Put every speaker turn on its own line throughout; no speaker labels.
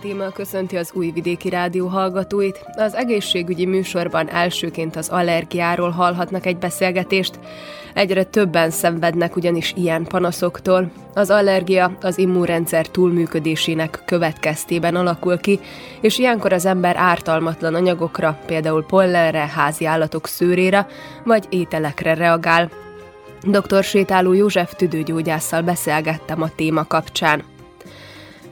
Téma köszönti az Újvidéki Rádió hallgatóit. Az egészségügyi műsorban elsőként az allergiáról hallhatnak egy beszélgetést. Egyre többen szenvednek ugyanis ilyen panaszoktól. Az allergia az immunrendszer túlműködésének következtében alakul ki, és ilyenkor az ember ártalmatlan anyagokra, például pollenre, házi állatok szőrére vagy ételekre reagál. Dr. Sétáló József tüdőgyógyásszal beszélgettem a téma kapcsán.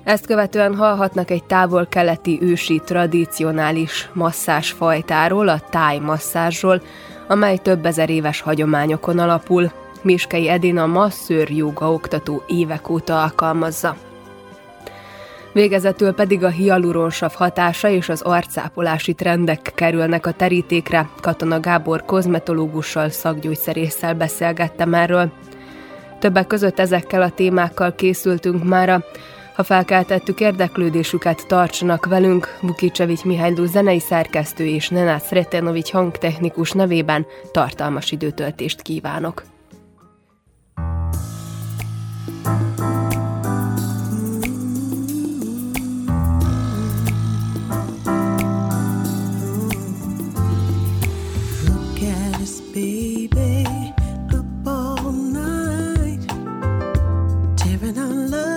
Ezt követően hallhatnak egy távol-keleti ősi tradicionális masszásfajtáról, a táj masszázsról, amely több ezer éves hagyományokon alapul. Miskei Edina masszőr joga oktató évek óta alkalmazza. Végezetül pedig a hialuronsav hatása és az arcápolási trendek kerülnek a terítékre. Katona Gábor kozmetológussal, szakgyógyszerésszel beszélgettem erről. Többek között ezekkel a témákkal készültünk mára. Ha felkeltettük érdeklődésüket, tartsanak velünk, Bukicsevics Mihályló zenei szerkesztő és Nenát Sretenovics hangtechnikus nevében tartalmas időtöltést kívánok. baby, up all night, tearing on love.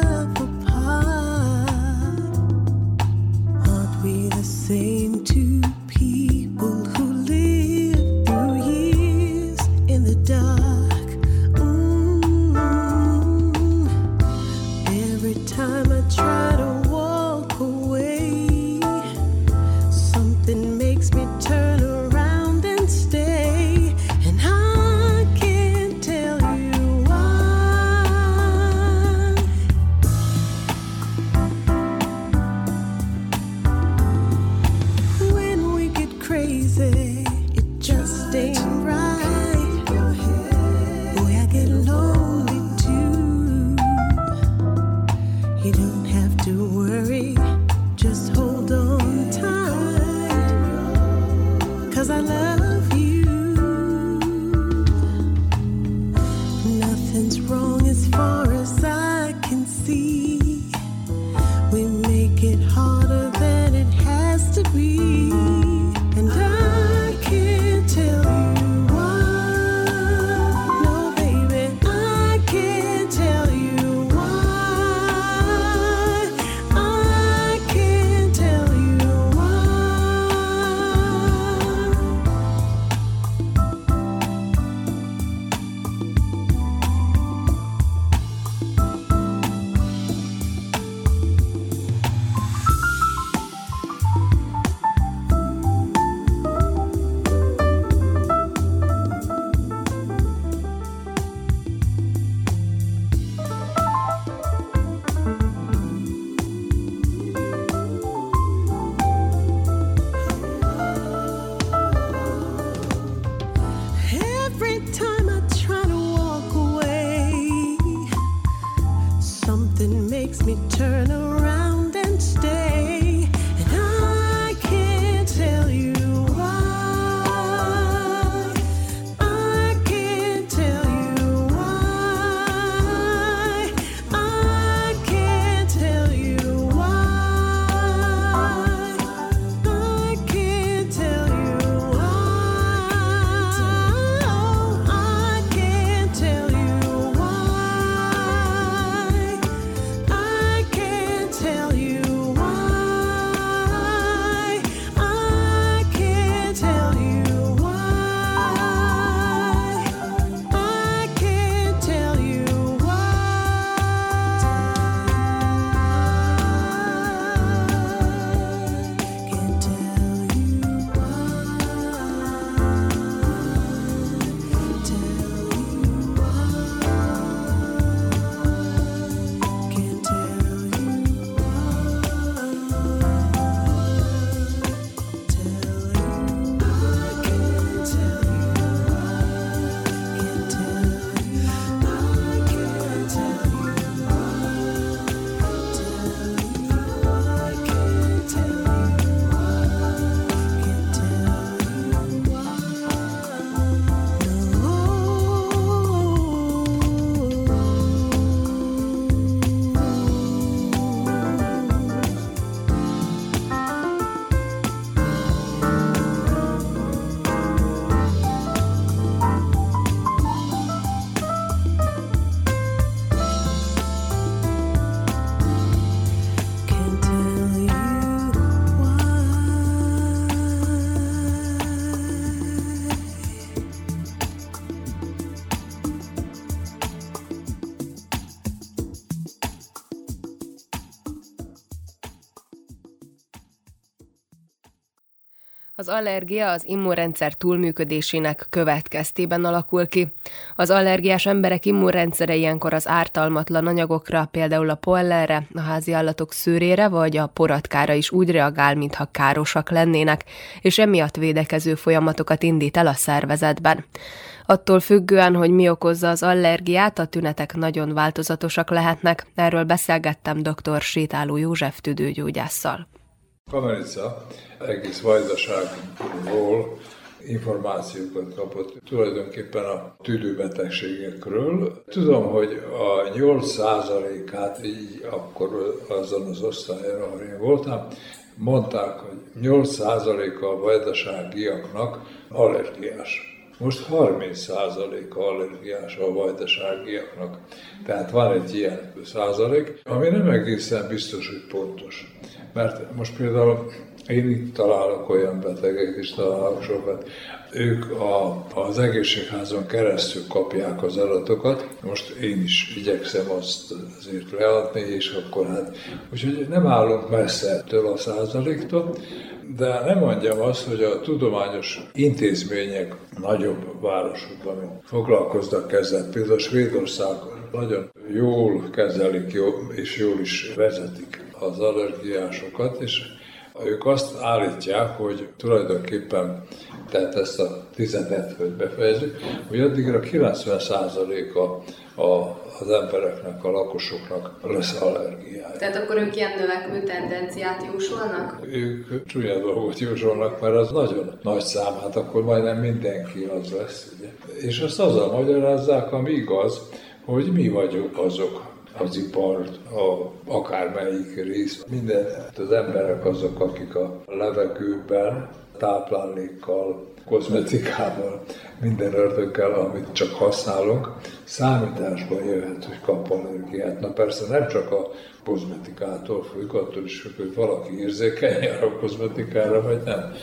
Allergia az immunrendszer túlműködésének következtében alakul ki. Az allergiás emberek immunrendszere ilyenkor az ártalmatlan anyagokra, például a pollenre, a házi állatok szőrére vagy a poratkára is úgy reagál, mintha károsak lennének, és emiatt védekező folyamatokat indít el a szervezetben. Attól függően, hogy mi okozza az allergiát, a tünetek nagyon változatosak lehetnek. Erről beszélgettem dr. Sétáló József tüdőgyógyásszal.
Kamerica egész vajdaságról információkat kapott tulajdonképpen a tüdőbetegségekről. Tudom, hogy a 8%-át így akkor azon az osztályon, ahol én voltam, mondták, hogy 8%-a a vajdaságiaknak allergiás. Most 30%-a allergiás a vajdaságiaknak. Tehát van egy ilyen százalék, ami nem egészen biztos, hogy pontos. Mert most például én itt találok olyan betegek, és találok sokat. Ők a, az egészségházon keresztül kapják az adatokat. Most én is igyekszem azt azért leadni, és akkor hát... Úgyhogy nem állunk messze ettől a százaléktól, de nem mondjam azt, hogy a tudományos intézmények nagyobb városokban foglalkoznak ezzel. Például Svédország nagyon jól kezelik jó, és jól is vezetik az allergiásokat, és ők azt állítják, hogy tulajdonképpen, tehát ezt a tizedet, hogy befejezzük, hogy addigra 90%-a a, az embereknek, a lakosoknak lesz allergiája.
Tehát akkor ők ilyen növekvő tendenciát jósolnak?
Ők csúnya dolgot jósolnak, mert az nagyon nagy szám, hát akkor majdnem mindenki az lesz. Ugye? És azt azzal magyarázzák, ami igaz, hogy mi vagyunk azok, az ipart, a, akármelyik rész. Minden, az emberek azok, akik a levegőben táplálékkal, kozmetikával, minden ördöggel, amit csak használunk, számításban jöhet, hogy kap allergiát. Na persze nem csak a kozmetikától függ, attól is függ, hogy valaki érzékeny a kozmetikára, vagy nem.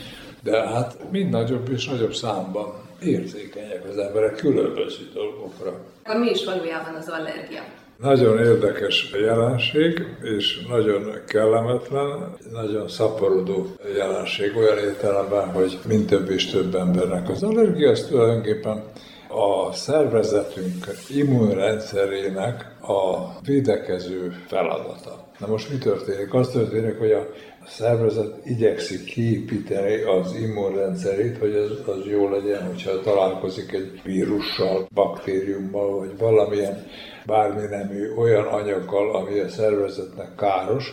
De hát mind nagyobb és nagyobb számban érzékenyek az emberek különböző dolgokra.
Akkor mi is valójában az allergia?
Nagyon érdekes jelenség, és nagyon kellemetlen, nagyon szaporodó jelenség, olyan értelemben, hogy mind több és több embernek az allergia, az tulajdonképpen a szervezetünk immunrendszerének a védekező feladata. Na most mi történik? Az történik, hogy a szervezet igyekszik kiépíteni az immunrendszerét, hogy az, az jó legyen, hogyha találkozik egy vírussal, baktériummal, vagy valamilyen bármi nemű olyan anyaggal, ami a szervezetnek káros,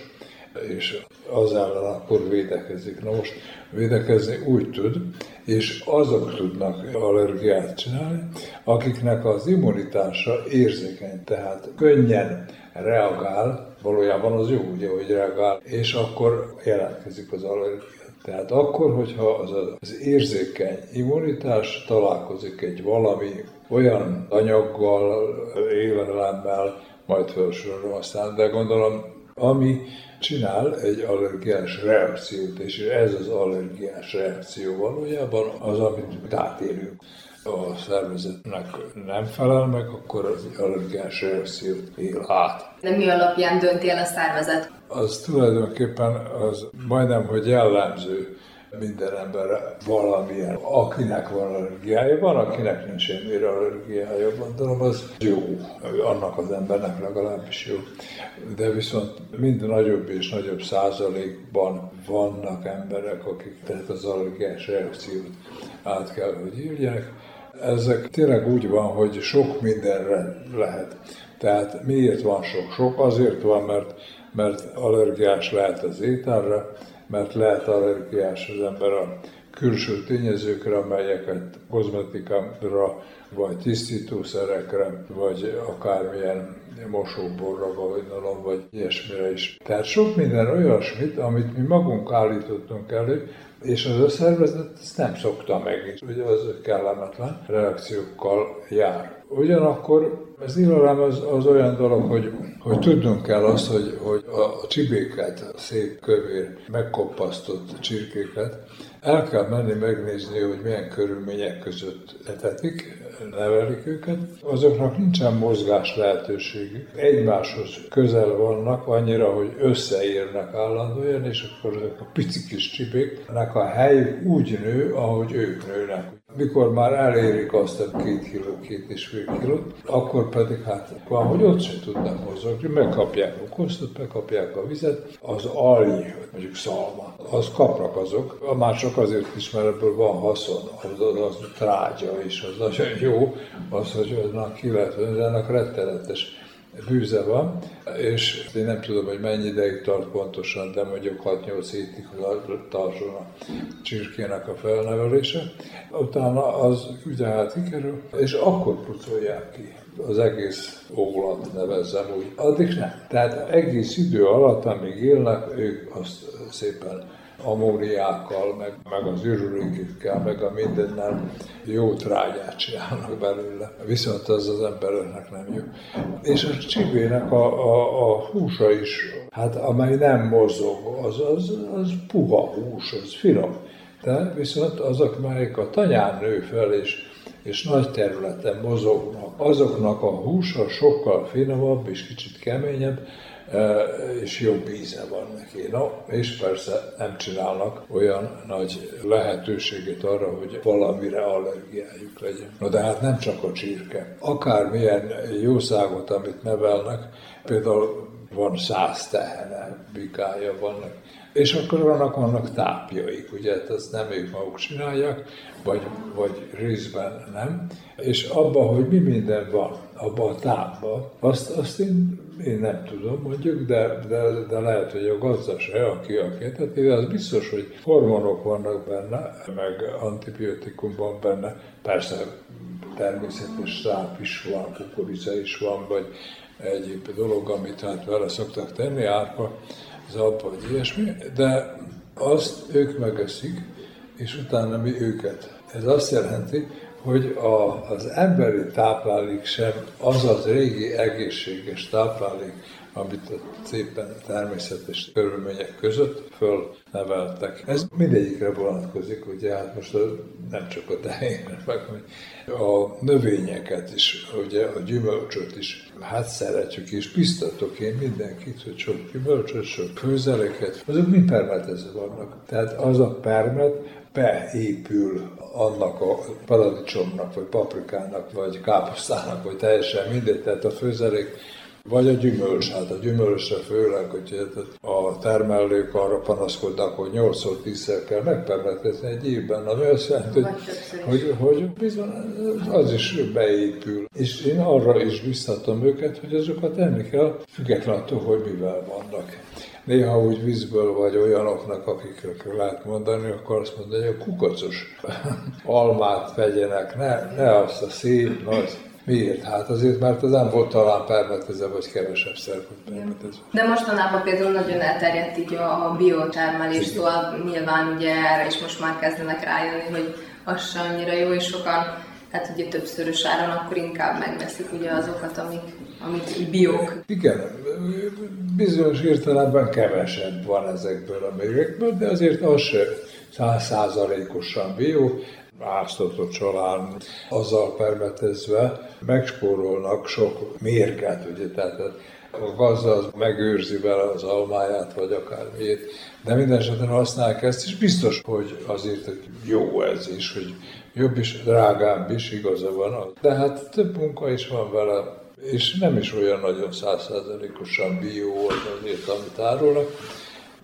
és az ellen akkor védekezik. Na most védekezni úgy tud, és azok tudnak allergiát csinálni, akiknek az immunitása érzékeny, tehát könnyen reagál, valójában az jó, ugye, hogy reagál, és akkor jelentkezik az allergia. Tehát akkor, hogyha az, az érzékeny immunitás találkozik egy valami olyan anyaggal, élelemmel, majd felsorolom aztán, de gondolom, ami csinál egy allergiás reakciót, és ez az allergiás reakció valójában az, amit átélünk a szervezetnek nem felel meg, akkor az allergiás reakciót él át.
De mi alapján dönti el a szervezet?
Az tulajdonképpen az majdnem, hogy jellemző minden emberre valamilyen, akinek van allergiája, van, akinek nincs semmire allergiája, gondolom, az jó, annak az embernek legalábbis jó. De viszont mind nagyobb és nagyobb százalékban vannak emberek, akik tehát az allergiás reakciót át kell, hogy írják. Ezek tényleg úgy van, hogy sok mindenre lehet. Tehát miért van sok? Sok azért van, mert, mert allergiás lehet az ételre, mert lehet allergiás az ember a külső tényezőkre, amelyeket kozmetikára, vagy tisztítószerekre, vagy akármilyen mosóborra, nalom, vagy ilyesmire is. Tehát sok minden olyasmit, amit mi magunk állítottunk elő, és az a szervezet ezt nem szokta meg, ugye az kellemetlen reakciókkal jár. Ugyanakkor ez ilalám az, az olyan dolog, hogy, hogy tudnunk kell azt, hogy, hogy a csibéket, a szép kövér, megkoppasztott csirkéket, el kell menni megnézni, hogy milyen körülmények között etetik, nevelik őket. Azoknak nincsen mozgás lehetőségük. Egymáshoz közel vannak, annyira, hogy összeérnek állandóan, és akkor ezek a pici kis csibéknek a helyük úgy nő, ahogy ők nőnek. Mikor már elérik azt a két kiló, két és fél kilót, akkor pedig hát van, hogy ott sem tudnak mozogni, megkapják a kosztot, megkapják a vizet, az alj, mondjuk szalma, az kapnak azok, a mások azért is, mert ebből van haszon, az, az, az trágya is, az nagyon jó, az, hogy aznak ki lehet, de ennek rettenetes bűze van, és én nem tudom, hogy mennyi ideig tart pontosan, de mondjuk 6-8 hétig tartson a csirkének a felnevelése. Utána az ugye hát kikerül, és akkor pucolják ki az egész ólat nevezzem úgy. Addig nem. Tehát egész idő alatt, amíg élnek, ők azt szépen amóniákkal, meg, meg az ürülékükkel, meg a mindennel jó trágyát csinálnak belőle. Viszont az az embereknek nem jó. És a csibének a, a, a húsa is, hát amely nem mozog, az, az, az puha hús, az finom. De viszont azok, melyek a tanyán nő fel, és és nagy területen mozognak. Azoknak a húsa sokkal finomabb és kicsit keményebb, és jobb íze van neki. No, és persze nem csinálnak olyan nagy lehetőséget arra, hogy valamire allergiájuk legyen. No, de hát nem csak a csirke. Akármilyen jószágot, amit nevelnek, például van száz tehene, bikája vannak, és akkor vannak, vannak tápjaik, ugye, hát ezt nem ők maguk csinálják, vagy, vagy részben nem, és abban, hogy mi minden van, abban a tápban, azt, azt én, én nem tudom mondjuk, de, de, de lehet, hogy a gazda se, aki a kétet, de az biztos, hogy hormonok vannak benne, meg antibiotikum van benne, persze természetes száp is van, kukorica is van, vagy egyéb dolog, amit hát vele szoktak tenni, árpa, zabba, vagy ilyesmi, de azt ők megeszik, és utána mi őket. Ez azt jelenti, hogy a, az emberi táplálék sem az az régi egészséges táplálék, amit szépen természetes körülmények között fölneveltek. Ez mindegyikre vonatkozik, ugye hát most nem csak a tehénre, meg a növényeket is, ugye a gyümölcsöt is, hát szeretjük és biztatok én mindenkit, hogy sok gyümölcsöt, sok főzeleket, azok mind permetezve vannak. Tehát az a permet beépül annak a paradicsomnak, vagy paprikának, vagy káposztának, vagy teljesen mindegy, tehát a főzelék vagy a gyümölcs, hát a gyümölcsre főleg, hogy a termelők arra panaszkodnak, hogy 8 10 kell megpermetkezni egy évben, ami azt jelenti, hogy, hogy, hogy bizony az is beépül. És én arra is biztatom őket, hogy azokat enni kell, függetlenül attól, hogy mivel vannak. Néha úgy vízből vagy olyanoknak, akikről lehet mondani, akkor azt mondani, hogy a kukacos almát vegyenek, ne, ne azt a szép nagy Miért? Hát azért, mert az nem volt talán permetezve, vagy kevesebb szer volt permetezve.
De mostanában például nagyon elterjedt így a biotermelés, szóval nyilván ugye erre is most már kezdenek rájönni, hogy az sem annyira jó, és sokan hát ugye többszörös áron akkor inkább megveszik ugye azokat, amik, amik biók.
Igen, bizonyos értelemben kevesebb van ezekből a mérőkből, de azért az se százszázalékosan bió áztatott család azzal permetezve megspórolnak sok mérget, ugye, tehát a gazda az megőrzi vele az almáját, vagy akármiét, de minden esetben használják ezt, és biztos, hogy azért jó ez is, hogy jobb is, drágább is, igaza van. De hát több munka is van vele, és nem is olyan nagyon százszázalékosan bió az azért, amit árulnak.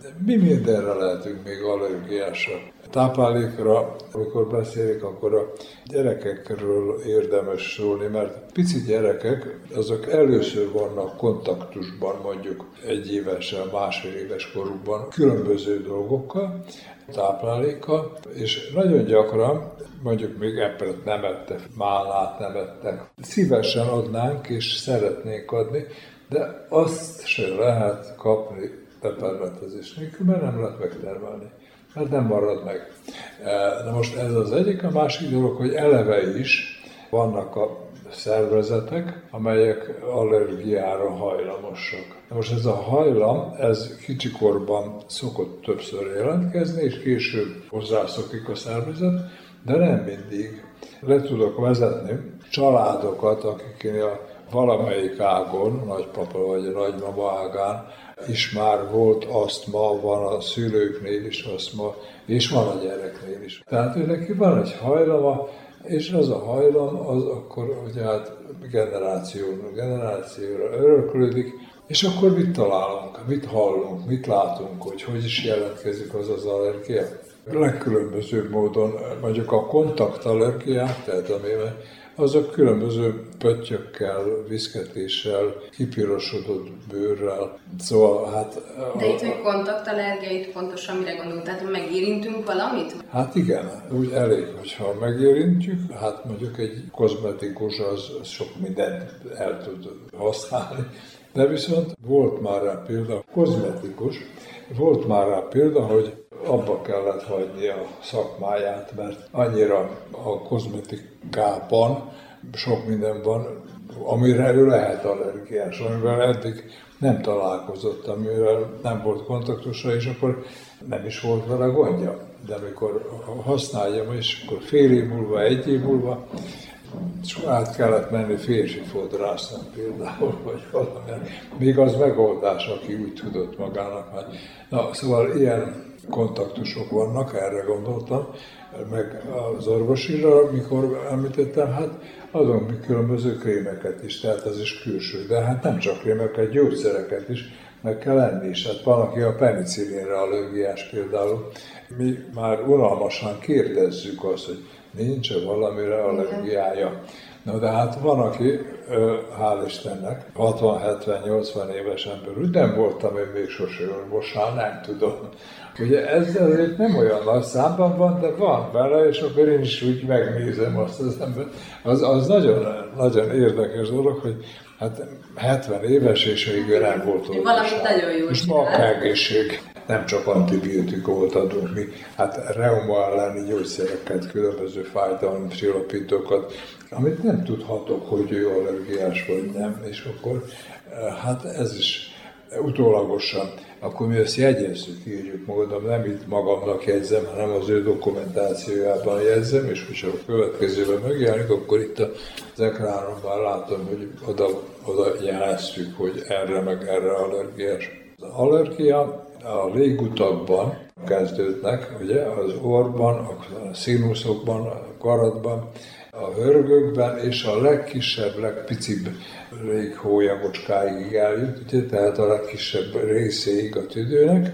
De mi mindenre lehetünk még allergiásak? Táplálékra, amikor beszélek, akkor a gyerekekről érdemes szólni, mert pici gyerekek, azok először vannak kontaktusban mondjuk egy évesen, másfél éves korukban különböző dolgokkal, táplálékkal, és nagyon gyakran mondjuk még epret nem ettek, málát nem ettek. Szívesen adnánk és szeretnénk adni, de azt se lehet kapni pepermetezés nélkül, mert nem lehet megtermelni mert nem marad meg. Na most ez az egyik, a másik dolog, hogy eleve is vannak a szervezetek, amelyek allergiára hajlamosak. Most ez a hajlam, ez kicsikorban szokott többször jelentkezni, és később hozzászokik a szervezet, de nem mindig. Le tudok vezetni családokat, akiknél a valamelyik ágon, nagypapa vagy nagymama ágán is már volt asztma, van a szülőknél is asztma, és van a gyereknél is. Tehát ő neki van egy hajlama, és az a hajlam, az akkor ugye hát generációra, generációra öröklődik, és akkor mit találunk, mit hallunk, mit látunk, hogy hogy is jelentkezik az az allergia? Legkülönbözőbb módon, mondjuk a kontaktallergiák, tehát amivel azok különböző pöttyökkel, viszketéssel, kipirosodott bőrrel, szóval hát...
De itt, hogy kontaktallergia, itt pontosan mire gondolunk? Tehát, hogy megérintünk valamit?
Hát igen, úgy elég, hogyha megérintjük, hát mondjuk egy kozmetikus az, az sok mindent el tud használni, de viszont volt már rá példa, kozmetikus, volt már rá példa, hogy abba kellett hagyni a szakmáját, mert annyira a kozmetikában sok minden van, amire ő lehet allergiás, amivel eddig nem találkozott, amivel nem volt kontaktusa, és akkor nem is volt vele gondja. De amikor használja, és akkor fél év múlva, egy év múlva, és át kellett menni férfi fodrásznak például, vagy valami. Még az megoldás, aki úgy tudott magának. Mert... Na, szóval ilyen kontaktusok vannak, erre gondoltam, meg az orvosira, mikor említettem, hát adunk különböző krémeket is, tehát az is külső, de hát nem csak krémeket, gyógyszereket is meg kell lenni is. Hát van, aki a penicilinre allergiás például. Mi már unalmasan kérdezzük azt, hogy nincs-e valamire allergiája. Na de hát van, aki, hál' Istennek, 60-70-80 éves ember, úgy nem voltam én még sose orvosnál, nem tudom. Ugye ez azért nem olyan nagy számban van, de van vele, és akkor én is úgy megnézem azt az ember. Az, az nagyon, nagyon érdekes dolog, hogy hát 70 éves, és még nem volt orvosnál.
Valamit nagyon jó
És ma egészség nem csak antibiotikumot adunk mi, hát reuma elleni gyógyszereket, különböző fájdalom, csillapítókat, amit nem tudhatok, hogy ő allergiás vagy nem, és akkor eh, hát ez is utólagosan, akkor mi ezt jegyezzük, írjuk mondom, nem itt magamnak jegyzem, hanem az ő dokumentációjában jegyzem, és hogyha a következőben megjelenik, akkor itt az ekránon már látom, hogy oda, oda jeleztük, hogy erre meg erre allergiás. Az allergia a légutakban kezdődnek, ugye, az orban, a színuszokban, a karatban, a hörgökben, és a legkisebb, legpicibb léghólyagocskáig eljut, ugye, tehát a legkisebb részéig a tüdőnek,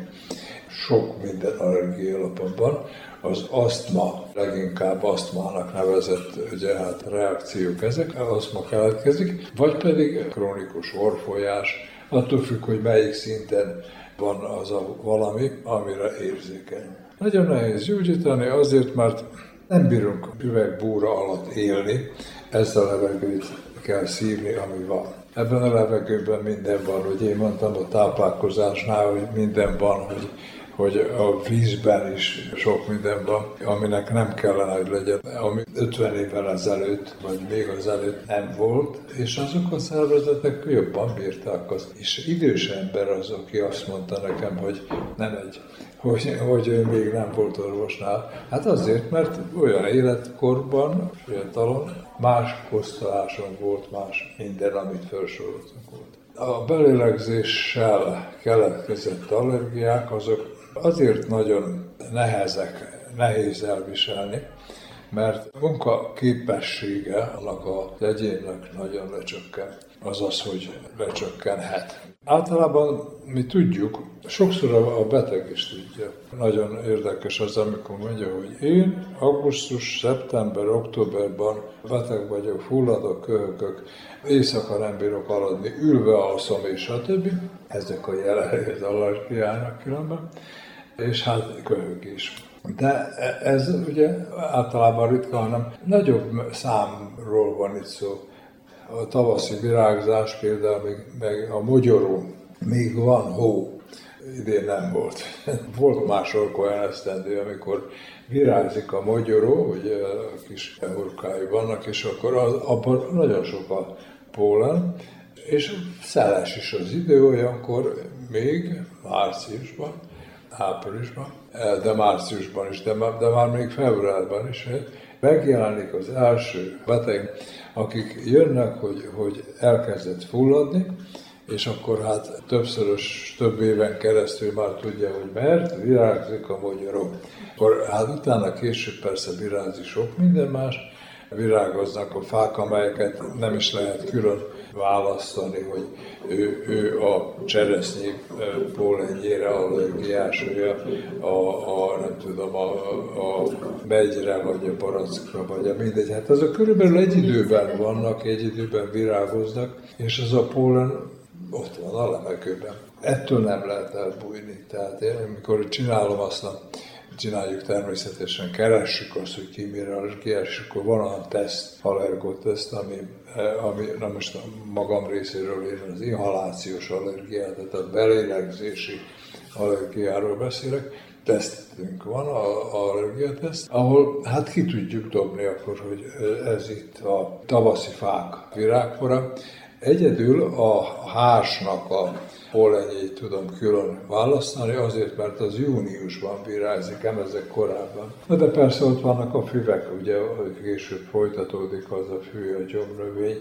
sok minden allergia alapban, az asztma, leginkább asztmának nevezett ugye, hát reakciók ezek, asztma keletkezik, vagy pedig krónikus orfolyás, attól függ, hogy melyik szinten van az a valami, amire érzékeny. Nagyon nehéz gyógyítani azért, mert nem bírunk üvegbúra alatt élni, ezt a levegőt kell szívni, ami van. Ebben a levegőben minden van, hogy én mondtam a táplálkozásnál, hogy minden van, hogy hogy a vízben is sok minden van, aminek nem kellene, hogy legyen, ami 50 évvel ezelőtt, vagy még az előtt nem volt, és azok a szervezetek jobban bírták azt. És idős ember az, aki azt mondta nekem, hogy nem egy, hogy, hogy ő még nem volt orvosnál. Hát azért, mert olyan életkorban, fiatalon, más kosztoláson volt, más minden, amit felsoroltunk volt. A belélegzéssel keletkezett allergiák azok azért nagyon nehezek, nehéz elviselni, mert a munka képessége annak az egyénnek nagyon lecsökken. Az az, hogy lecsökkenhet. Általában mi tudjuk, sokszor a beteg is tudja. Nagyon érdekes az, amikor mondja, hogy én augusztus, szeptember, októberban beteg vagyok, fulladok, köhögök, éjszaka nem bírok aladni, ülve alszom és stb. Ezek a jelei az allergiának különben és hát köhögés. De ez ugye általában ritka, hanem nagyobb számról van itt szó. A tavaszi virágzás például, meg, meg a mogyoró, még van hó, idén nem volt. volt máshol olyan esztendő, amikor virágzik a magyaró, ugye a kis eurkái vannak, és akkor az, abban nagyon sok a pólen, és szeles is az idő, olyankor még márciusban, áprilisban, de márciusban is, de már, de már még februárban is, megjelenik az első beteg, akik jönnek, hogy, hogy elkezdett fulladni, és akkor hát többszörös, több éven keresztül már tudja, hogy mert virágzik a magyarok. Akkor hát utána később persze virágzik sok minden más, virágoznak a fák, amelyeket nem is lehet külön választani, hogy ő, ő a cseresznyi pólengyére allergiás, vagy a, a, a, nem tudom, a, a megyre, vagy a barackra, vagy a mindegy. Hát azok körülbelül egy időben vannak, egy időben virágoznak, és ez a pólen ott van a levegőben. Ettől nem lehet elbújni. Tehát én, amikor csinálom azt a csináljuk természetesen, keressük azt, hogy ki mire és akkor van olyan teszt, allergoteszt, ami, ami na most a magam részéről én az inhalációs allergiát, tehát a belélegzési allergiáról beszélek, tesztünk van, a, a allergiateszt, ahol hát ki tudjuk dobni akkor, hogy ez itt a tavaszi fák virágkora, Egyedül a hársnak a pollenyét tudom külön választani, azért, mert az júniusban virágzik, nem ezek korábban. De persze ott vannak a füvek, ugye később folytatódik az a fű, a gyomnövény,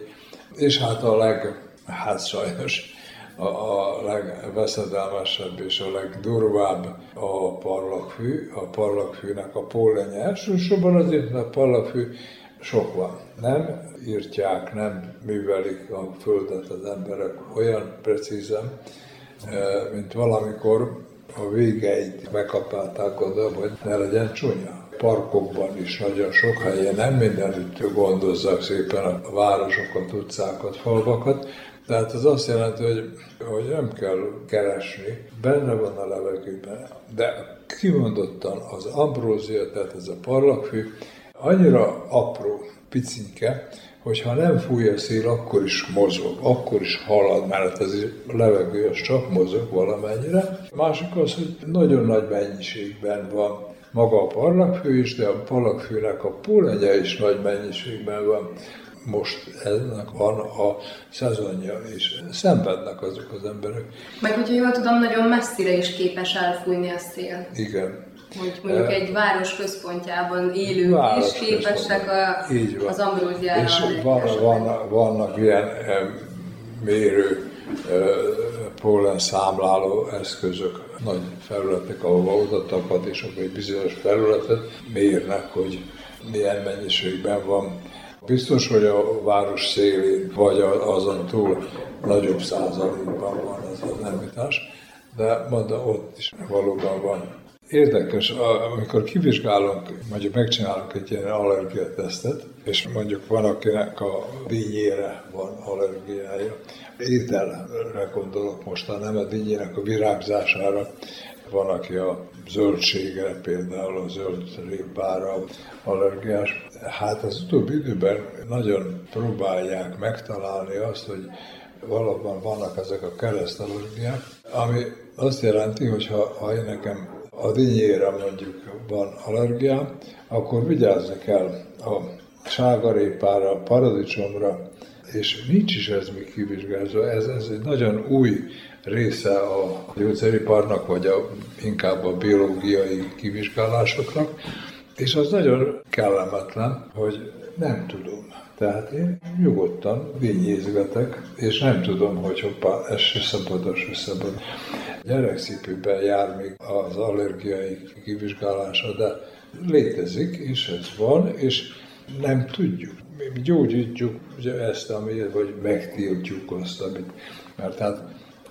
és hát a leg, hát sajnos a, a legveszedelmesebb és a legdurvább a parlagfű. A parlagfűnek a pollenye elsősorban azért, mert a parlagfű sok van. Nem írtják, nem művelik a földet az emberek olyan precízen, eh, mint valamikor a végeit megkapálták oda, hogy ne legyen csúnya. Parkokban is nagyon sok helyen, nem mindenütt gondozzák szépen a városokat, utcákat, falvakat, tehát ez azt jelenti, hogy, hogy nem kell keresni, benne van a levegőben, de kimondottan az ambrózia, tehát ez a parlagfű, annyira apró, picinke, hogyha nem fúj a szél, akkor is mozog, akkor is halad, mert ez a levegő az csak mozog valamennyire. Másik az, hogy nagyon nagy mennyiségben van maga a parlagfő is, de a parlagfőnek a pólenye is nagy mennyiségben van. Most ennek van a szezonja, és szenvednek azok az emberek.
Meg, hogyha jól tudom, nagyon messzire is képes elfújni a szél.
Igen,
hogy mondjuk egy város központjában élők város is képesek a, az ambróziára.
És van, van, vannak ilyen mérő pólen számláló eszközök, nagy felületek, ahova oda tapad, és akkor egy bizonyos felületet mérnek, hogy milyen mennyiségben van. Biztos, hogy a város szélén, vagy azon túl nagyobb százalékban van ez az említás, de mondom, ott is valóban van Érdekes, amikor kivizsgálunk, mondjuk megcsinálunk egy ilyen allergiatesztet, és mondjuk van, akinek a dínyére van allergiája. Ételre gondolok most, nem a dínyének a virágzására, van, aki a zöldségre, például a zöld répára allergiás. Hát az utóbbi időben nagyon próbálják megtalálni azt, hogy valóban vannak ezek a keresztallergiák, ami azt jelenti, hogy ha, ha én nekem a dinnyére mondjuk van allergia, akkor vigyázni kell a sárgarépára, a paradicsomra, és nincs is ez még kivizsgálva. Ez, ez egy nagyon új része a gyógyszeriparnak, vagy a, inkább a biológiai kivizsgálásoknak, és az nagyon kellemetlen, hogy nem tudom. Tehát én nyugodtan vinyézgetek, és nem tudom, hogy hoppá, ez se szabad, az se szabad. Gyerekszipőben jár még az allergiai kivizsgálása, de létezik, és ez van, és nem tudjuk. Mi gyógyítjuk ugye ezt, amit, vagy megtiltjuk azt, amit, mert hát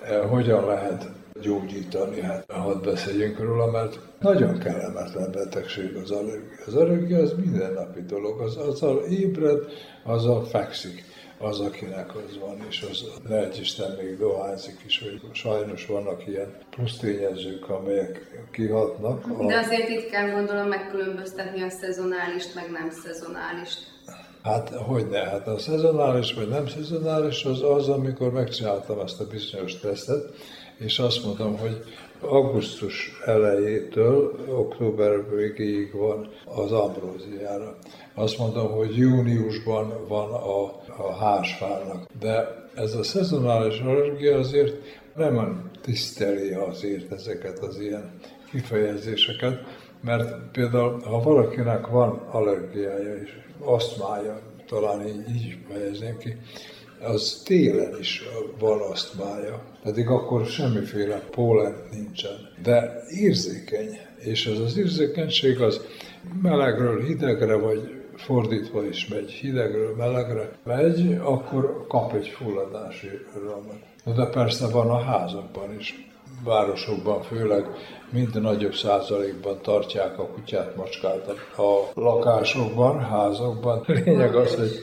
eh, hogyan lehet gyógyítani, hát hadd beszéljünk róla, mert nagyon kellemetlen betegség az allergia. Az allergia az mindennapi dolog, az azzal ébred, azzal fekszik az, akinek az van, és az lehet Isten még dohányzik is, hogy sajnos vannak ilyen plusz tényezők, amelyek kihatnak.
A... De azért itt kell gondolom megkülönböztetni a szezonálist, meg nem szezonálist.
Hát hogy ne, hát a szezonális vagy nem szezonális az az, amikor megcsináltam ezt a bizonyos tesztet, és azt mondom, hogy augusztus elejétől október végéig van az ambróziára. Azt mondom, hogy júniusban van a, a házfának. De ez a szezonális allergia azért nem tiszteli azért ezeket az ilyen kifejezéseket, mert például, ha valakinek van allergiája és asztmája, talán így, így fejezném ki, az télen is van asztmája, pedig akkor semmiféle pólen nincsen, de érzékeny, és ez az érzékenység az melegről hidegre, vagy fordítva is megy, hidegről melegre megy, akkor kap egy fulladási örömet. De persze van a házakban is, városokban főleg minden nagyobb százalékban tartják a kutyát, macskát a lakásokban, házakban. Lényeg az, hogy,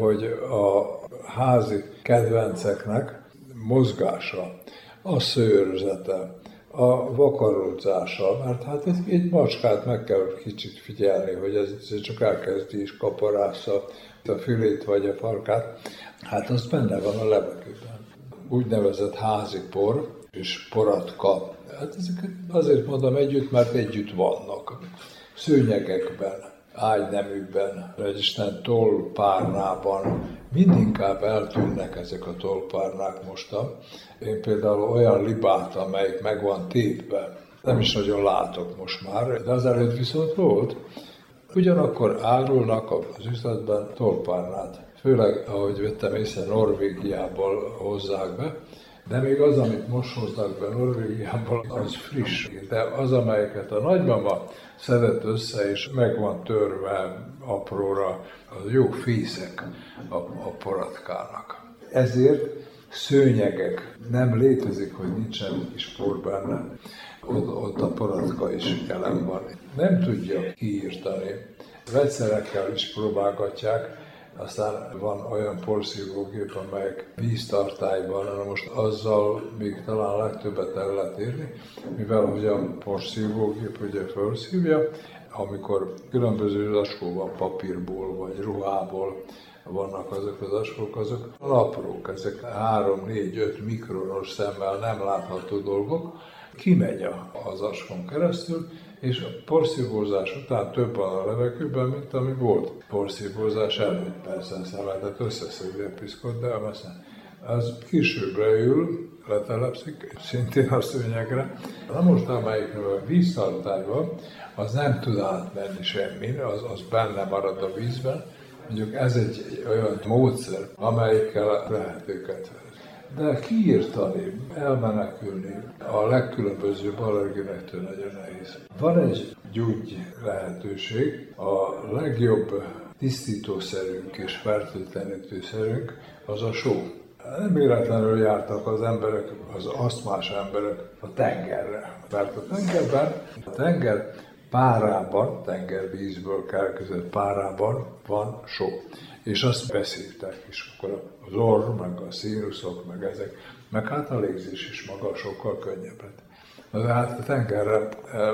hogy a házi kedvenceknek mozgása, a szőrzete, a vakarózása, mert hát egy, egy macskát meg kell kicsit figyelni, hogy ez csak elkezdi is kaparásza a fülét vagy a farkát, hát az benne van a levegőben. Úgynevezett házi por és poratka. Hát ezeket azért mondom együtt, mert együtt vannak. Szőnyegekben, ágyneműben, vagy Isten tollpárnában mindinkább eltűnnek ezek a tollpárnák mostan. Én például olyan libát, amelyik meg van tépve, nem is nagyon látok most már, de az előtt viszont volt. Ugyanakkor árulnak az üzletben tollpárnát. Főleg, ahogy vettem észre, Norvégiából hozzák be, de még az, amit most hoznak be Norvégiából, az friss. De az, amelyeket a nagymama szedett össze, és meg van törve apróra, az jó fészek a, a poratkának. Ezért szőnyegek nem létezik, hogy nincsen kis por benne. Ott, ott a poratka is jelen van. Nem tudja kiírtani. Vegyszerekkel is próbálgatják, aztán van olyan porszívógép, amelyek víztartályban, most azzal még talán legtöbbet el lehet érni, mivel hogy a porszívógép ugye felszívja, amikor különböző zacskóban papírból vagy ruhából vannak azok az askók, azok aprók, ezek 3-4-5 mikronos szemmel nem látható dolgok, kimegy az askon keresztül, és a porszívózás után több van a levegőben, mint ami volt porszívózás előtt. Persze ezt nem lehetett összeszedni a de aztán az későbbre ül, letelepszik, szintén a szőnyegre. Na most, amelyik víztartályban, az nem tud átmenni semmi, az, az benne marad a vízben. Mondjuk ez egy olyan módszer, amelyikkel lehet őket de kiírtani, elmenekülni a legkülönbözőbb allergenektől nagyon nehéz. Van egy gyógy lehetőség, a legjobb tisztítószerünk és fertőtlenítőszerünk az a só. Nem véletlenül jártak az emberek, az asztmás emberek a tengerre. Mert a tengerben, a tenger párában, tengervízből kelkezett párában van só. És azt beszéltek, és akkor az orr, meg a színuszok, meg ezek, meg hát a légzés is maga sokkal könnyebb de hát a tengerre e,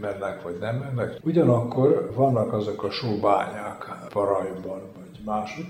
mennek, vagy nem mennek. Ugyanakkor vannak azok a sóbányák Parajban, vagy másod,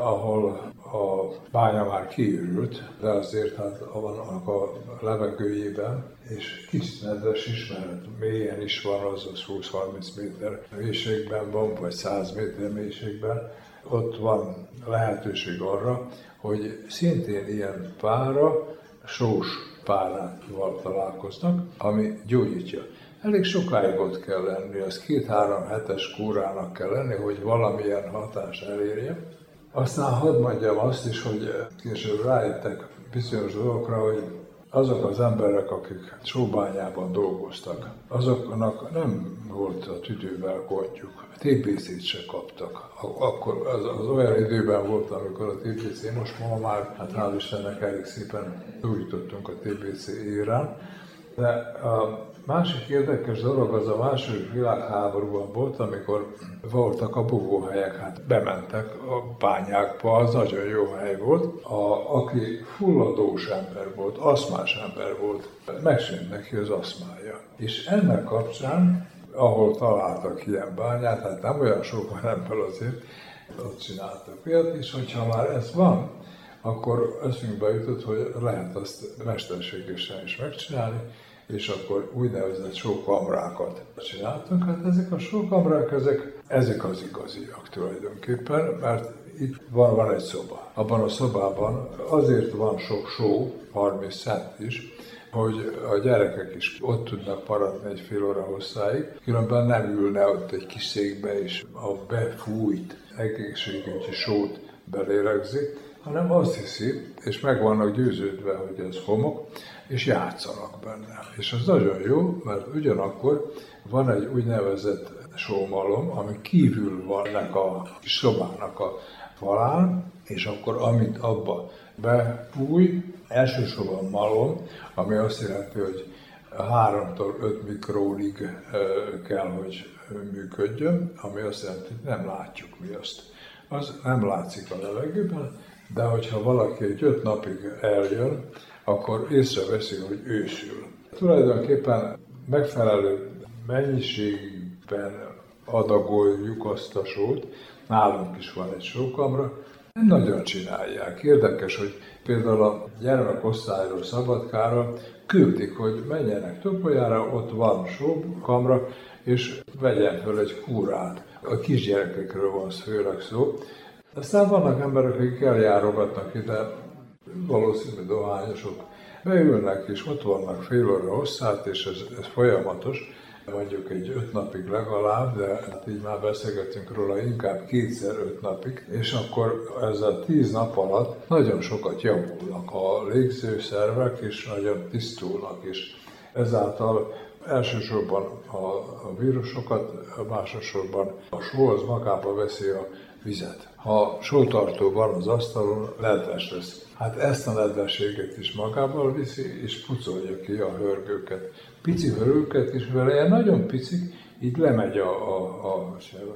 ahol a bánya már kiürült, de azért hát vannak a levegőjében, és kicsit nedves is, mert mélyen is van, az az 20-30 méter mélységben van, vagy 100 méter mélységben, ott van lehetőség arra, hogy szintén ilyen pára, sós párával találkoznak, ami gyógyítja. Elég sokáig ott kell lenni, az két-három hetes kúrának kell lenni, hogy valamilyen hatás elérje. Aztán hadd mondjam azt is, hogy később rájöttek bizonyos dolgokra, hogy azok az emberek, akik sóbányában dolgoztak, azoknak nem volt a tüdővel gondjuk. TBC-t se kaptak. Akkor az, az olyan időben volt, amikor a TBC, most ma már, hát hál' Istennek elég szépen újítottunk a TBC érán, de a másik érdekes dolog az a második világháborúban volt, amikor voltak a bugóhelyek, hát bementek a bányákba, az nagyon jó hely volt. A, aki fulladós ember volt, aszmás ember volt, megszűnt neki az aszmája. És ennek kapcsán, ahol találtak ilyen bányát, hát nem olyan sok van ebből azért, ott csináltak olyat, és hogyha már ez van, akkor eszünkbe jutott, hogy lehet azt mesterségesen is megcsinálni, és akkor úgynevezett sókamrákat csináltunk. Hát ezek a sókamrák, ezek, ezek az igaziak tulajdonképpen, mert itt van, van egy szoba. Abban a szobában azért van sok só, 30 cent is, hogy a gyerekek is ott tudnak maradni egy fél óra hosszáig, különben nem ülne ott egy kis székbe, és a befújt egészségügyi sót belélegzi, hanem azt hiszi, és meg vannak győződve, hogy ez homok, és játszanak benne. És az nagyon jó, mert ugyanakkor van egy úgynevezett sómalom, ami kívül van ennek a kis szobának a falán, és akkor amit abba befúj, elsősorban malom, ami azt jelenti, hogy 3-tól 5 mikrónig kell, hogy működjön, ami azt jelenti, hogy nem látjuk mi azt. Az nem látszik a levegőben, de hogyha valaki egy 5 napig eljön, akkor észreveszi, hogy ősül. Tulajdonképpen megfelelő mennyiségben adagoljuk azt a sót, nálunk is van egy sókamra, nem nagyon csinálják. Érdekes, hogy például a gyermekosztályról Szabadkára küldik, hogy menjenek Topolyára, ott van sókamra, és vegyen föl egy kúrát. A kisgyerekekről van főleg szó. Aztán vannak emberek, akik eljárogatnak ide, valószínű dohányosok, beülnek és ott vannak fél óra hosszát, és ez, ez folyamatos. Mondjuk egy öt napig legalább, de hát így már beszélgetünk róla inkább kétszer öt napig, és akkor ez a tíz nap alatt nagyon sokat javulnak a légzőszervek, és nagyon tisztulnak, és ezáltal elsősorban a, a vírusokat, másosorban a só az magába veszi a vizet. Ha sótartó van az asztalon, nedves lesz. Hát ezt a nedvességet is magával viszi, és pucolja ki a hörgőket pici hörőket, és vele nagyon picik, így lemegy a, a, a sebe.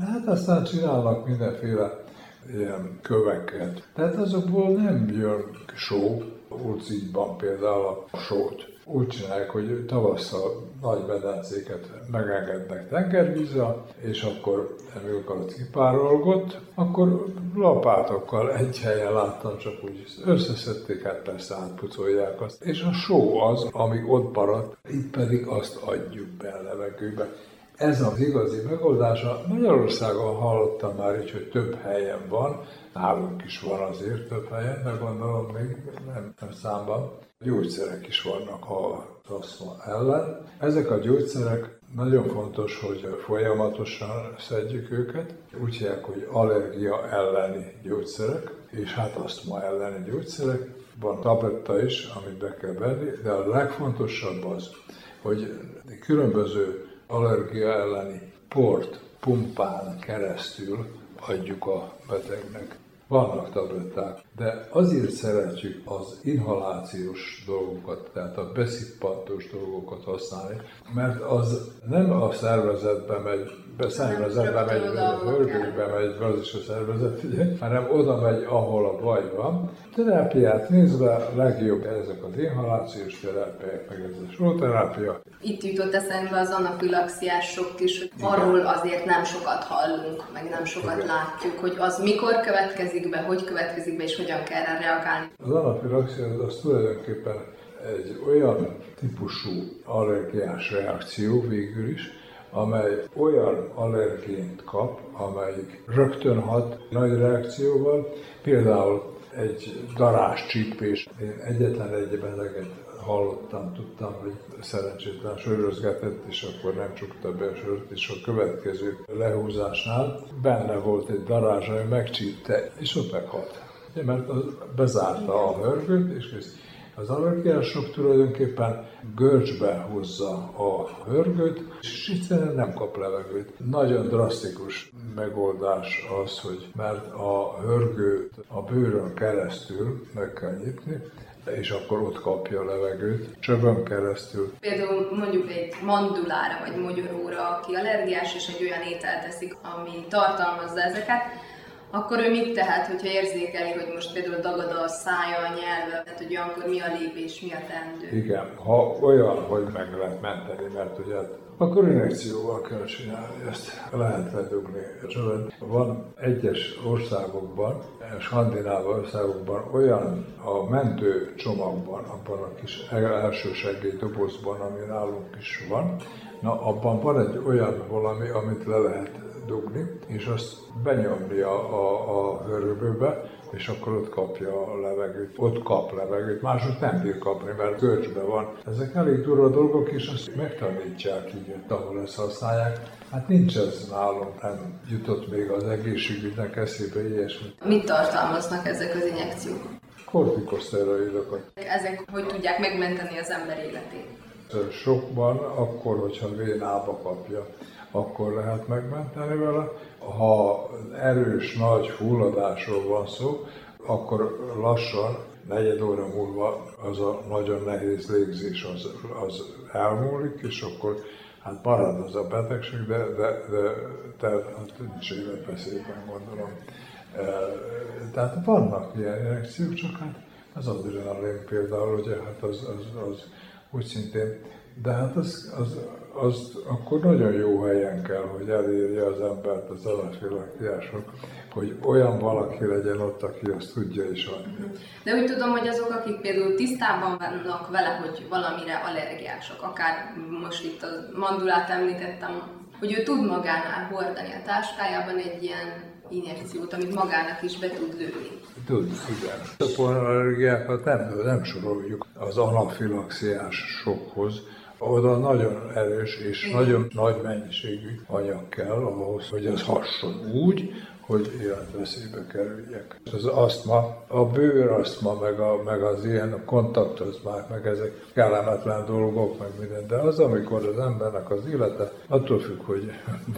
Hát aztán csinálnak mindenféle ilyen köveket. Tehát azokból nem jön só, Ulcikban például a sót úgy csinálják, hogy tavasszal nagy medencéket megengednek tengervízzel, és akkor amikor ott kipárolgott, akkor lapátokkal egy helyen láttam, csak úgy összeszedték, hát persze átpucolják azt. És a só az, ami ott maradt, itt pedig azt adjuk be a levegőbe. Ez az igazi megoldása. Magyarországon hallottam már így, hogy több helyen van, nálunk is van azért több helyen, de gondolom még nem, nem számban. Gyógyszerek is vannak a aszma ellen. Ezek a gyógyszerek nagyon fontos, hogy folyamatosan szedjük őket. Úgy hívják, hogy allergia elleni gyógyszerek, és hát asztma elleni gyógyszerek. Van tabletta is, amit be kell venni, de a legfontosabb az, hogy különböző allergia elleni port pumpán keresztül adjuk a betegnek. Vannak tabletták, de azért szeretjük az inhalációs dolgokat, tehát a beszippantós dolgokat használni, mert az nem a szervezetbe megy, be szervezetbe megy, a hörgőbe megy, az is a szervezet, ugye, hanem oda megy, ahol a baj van. Terápiát nézve legjobb ezek az inhalációs terápiák, meg ez a sóterápia.
Itt jutott eszembe az anafilaxiások is, hogy arról azért nem sokat hallunk, meg nem sokat Igen. látjuk, hogy az mikor következik be, hogy következik be, és hogyan kell rá reagálni.
Az anafilaxia az, az tulajdonképpen egy olyan típusú allergiás reakció végül is, amely olyan allergént kap, amelyik rögtön hat nagy reakcióval, például egy darás csípés. Én egyetlen egy beteget hallottam, tudtam, hogy szerencsétlen sörözgetett, és akkor nem csukta be a sört, és a következő lehúzásnál benne volt egy darázs, ami megcsípte, és ott meghalt. Mert az bezárta a hörgőt, és kész. Az allergiások tulajdonképpen görcsbe hozza a hörgőt, és egyszerűen nem kap levegőt. Nagyon drasztikus megoldás az, hogy mert a hörgőt a bőrön keresztül meg kell nyitni, és akkor ott kapja a levegőt, csövön keresztül.
Például mondjuk egy mandulára vagy mogyoróra, aki allergiás, és egy olyan ételt teszik, ami tartalmazza ezeket, akkor ő mit tehet, hogyha érzékeli, hogy most például dagad a szája, a nyelve, tehát hogy olyankor mi a lépés, mi a teendő?
Igen, ha olyan, hogy meg lehet menteni, mert ugye akkor injekcióval kell csinálni ezt. Lehet ledugni. Van egyes országokban, skandináv országokban olyan a mentő csomagban, abban a kis elsősegély dobozban, ami nálunk is van, na abban van egy olyan valami, amit le lehet dugni, és azt benyomni a, a, a és akkor ott kapja a levegőt, ott kap levegőt, másod nem bír kapni, mert görcsben van. Ezek elég durva dolgok, és azt megtanítják így, ahol ezt használják. Hát nincs ez nálunk, nem jutott még az egészségügynek eszébe ilyesmi.
Mit tartalmaznak ezek az injekciók?
Kortikoszteroidokat.
Ezek hogy tudják megmenteni az ember életét?
Sokban, akkor, hogyha vénába kapja, akkor lehet megmenteni vele. Ha erős, nagy fulladásról van szó, akkor lassan, negyed óra múlva az a nagyon nehéz légzés az, az elmúlik, és akkor hát marad az a betegség, de, de, de tehát hát nincs életveszélyben gondolom. E, tehát vannak ilyen reakciók, csak hát az adrenalin például, ugye, hát az, az, az úgy szintén, de hát az, az az akkor nagyon jó helyen kell, hogy elérje az embert az alapvilágítások, hogy olyan valaki legyen ott, aki azt tudja is adni.
De úgy tudom, hogy azok, akik például tisztában vannak vele, hogy valamire allergiások, akár most itt a mandulát említettem, hogy ő tud magánál hordani a táskájában egy ilyen injekciót, amit magának is be tud lőni.
Tud, igen. A pollenallergiákat nem, nem soroljuk az anafilaxiás sokhoz, oda nagyon erős és nagyon nagy mennyiségű anyag kell ahhoz, hogy az hasson úgy, hogy életveszélybe kerüljek. Az asztma, a bőrasztma, meg, a, meg az ilyen kontaktozmák, meg ezek kellemetlen dolgok, meg minden, de az, amikor az embernek az élete, attól függ, hogy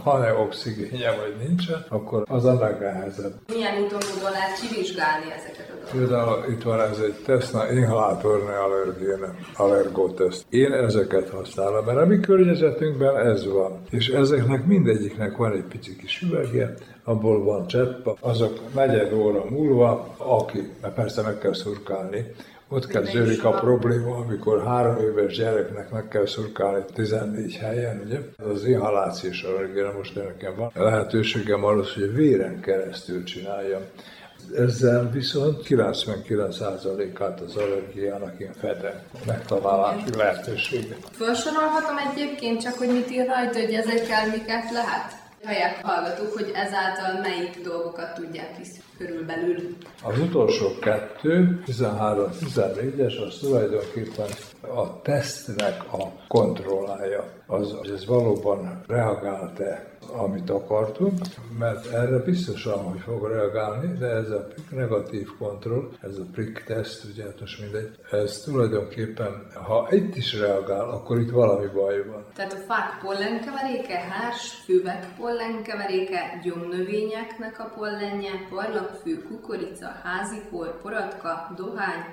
van-e oxigénje, vagy nincsen, akkor az a legnehezebb.
Milyen úton módon lehet kivizsgálni ezeket a?
Például itt van ez egy tesztna, inhalátorne allergéne, allergóteszt. Én ezeket használom, mert a mi környezetünkben ez van. És ezeknek mindegyiknek van egy pici kis üvegje, abból van csepp, azok negyed óra múlva, aki, mert persze meg kell szurkálni, ott kezdődik a probléma, amikor három éves gyereknek meg kell szurkálni 14 helyen, ugye? Az inhalációs allergia most nekem van. Lehetőségem arra, hogy véren keresztül csináljam. Ezzel viszont 99%-át az allergiának én fedem megtalálási lehetőséget.
Felsorolhatom egyébként csak, hogy mit ír rajta, hogy ezekkel miket lehet? Helyek hallgatók, hogy ezáltal melyik dolgokat tudják is körülbelül.
Az utolsó kettő, 13-14-es, az tulajdonképpen a tesztnek a kontrollája. Az, hogy ez valóban reagált-e amit akartunk, mert erre biztosan, hogy fog reagálni, de ez a negatív kontroll, ez a prick test, ugye hát most mindegy, ez tulajdonképpen, ha itt is reagál, akkor itt valami baj van.
Tehát a fák pollenkeveréke, hárs, füvek pollenkeveréke, gyomnövényeknek a pollenje, parlagfű, kukorica, házikor, poratka, dohány,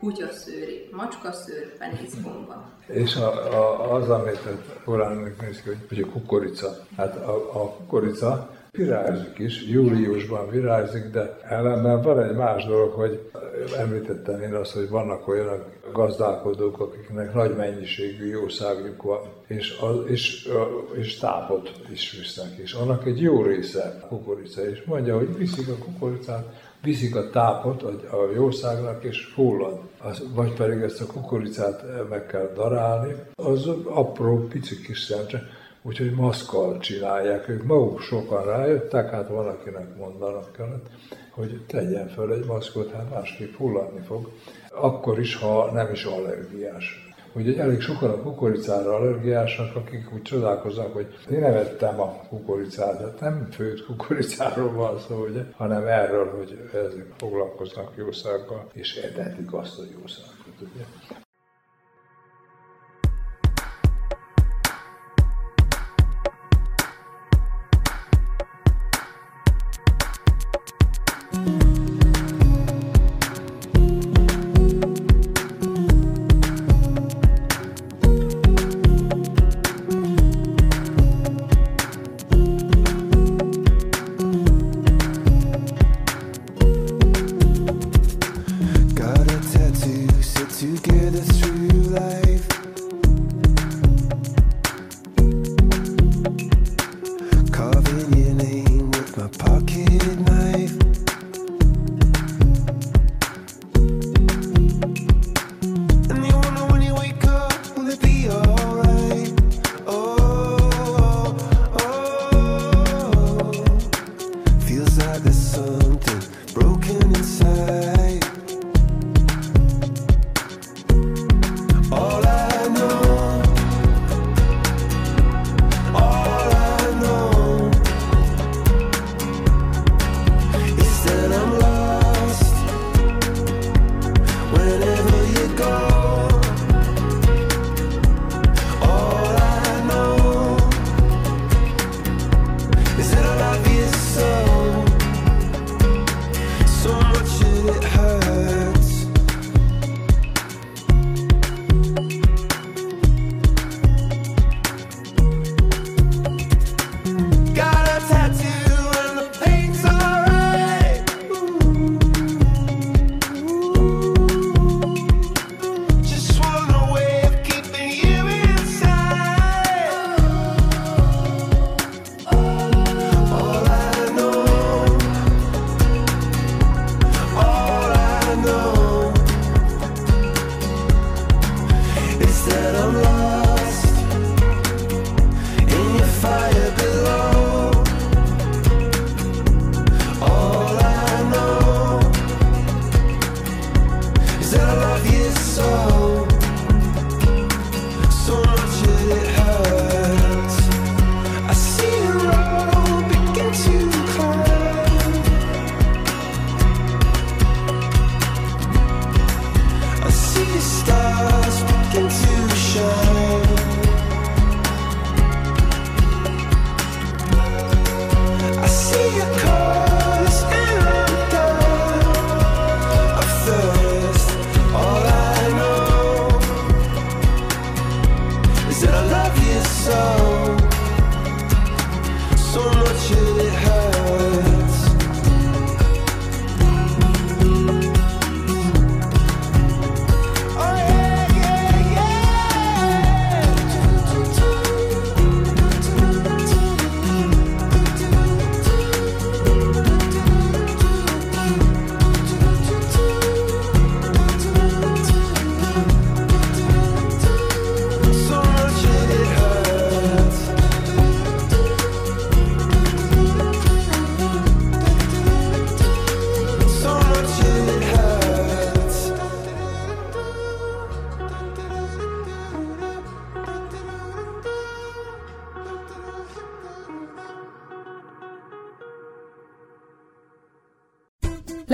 kutyaszőri, macskaszőr, penészbomba.
És a, a, az, amit korán néz ki, hogy a kukorica. Hát a, a kukorica virágzik is, júliusban virágzik, de ellenben van egy más dolog, hogy említettem én azt, hogy vannak olyan gazdálkodók, akiknek nagy mennyiségű jószágjuk van, és, az, és, és tápot is visznek, és annak egy jó része kukorica, és mondja, hogy viszik a kukoricát, viszik a tápot a jószágnak, és fullad. Az, vagy pedig ezt a kukoricát meg kell darálni, az apró, pici kis szemcse, úgyhogy maszkal csinálják. Ők maguk sokan rájöttek, hát van, akinek mondanak kellett, hogy tegyen fel egy maszkot, hát másképp hulladni fog, akkor is, ha nem is allergiás hogy elég sokan a kukoricára allergiásak, akik úgy csodálkoznak, hogy én nem ettem a kukoricát, hát nem főtt kukoricáról van szó, ugye, hanem erről, hogy ezek foglalkoznak jószággal, és etetik azt a jószágot, ugye.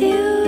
you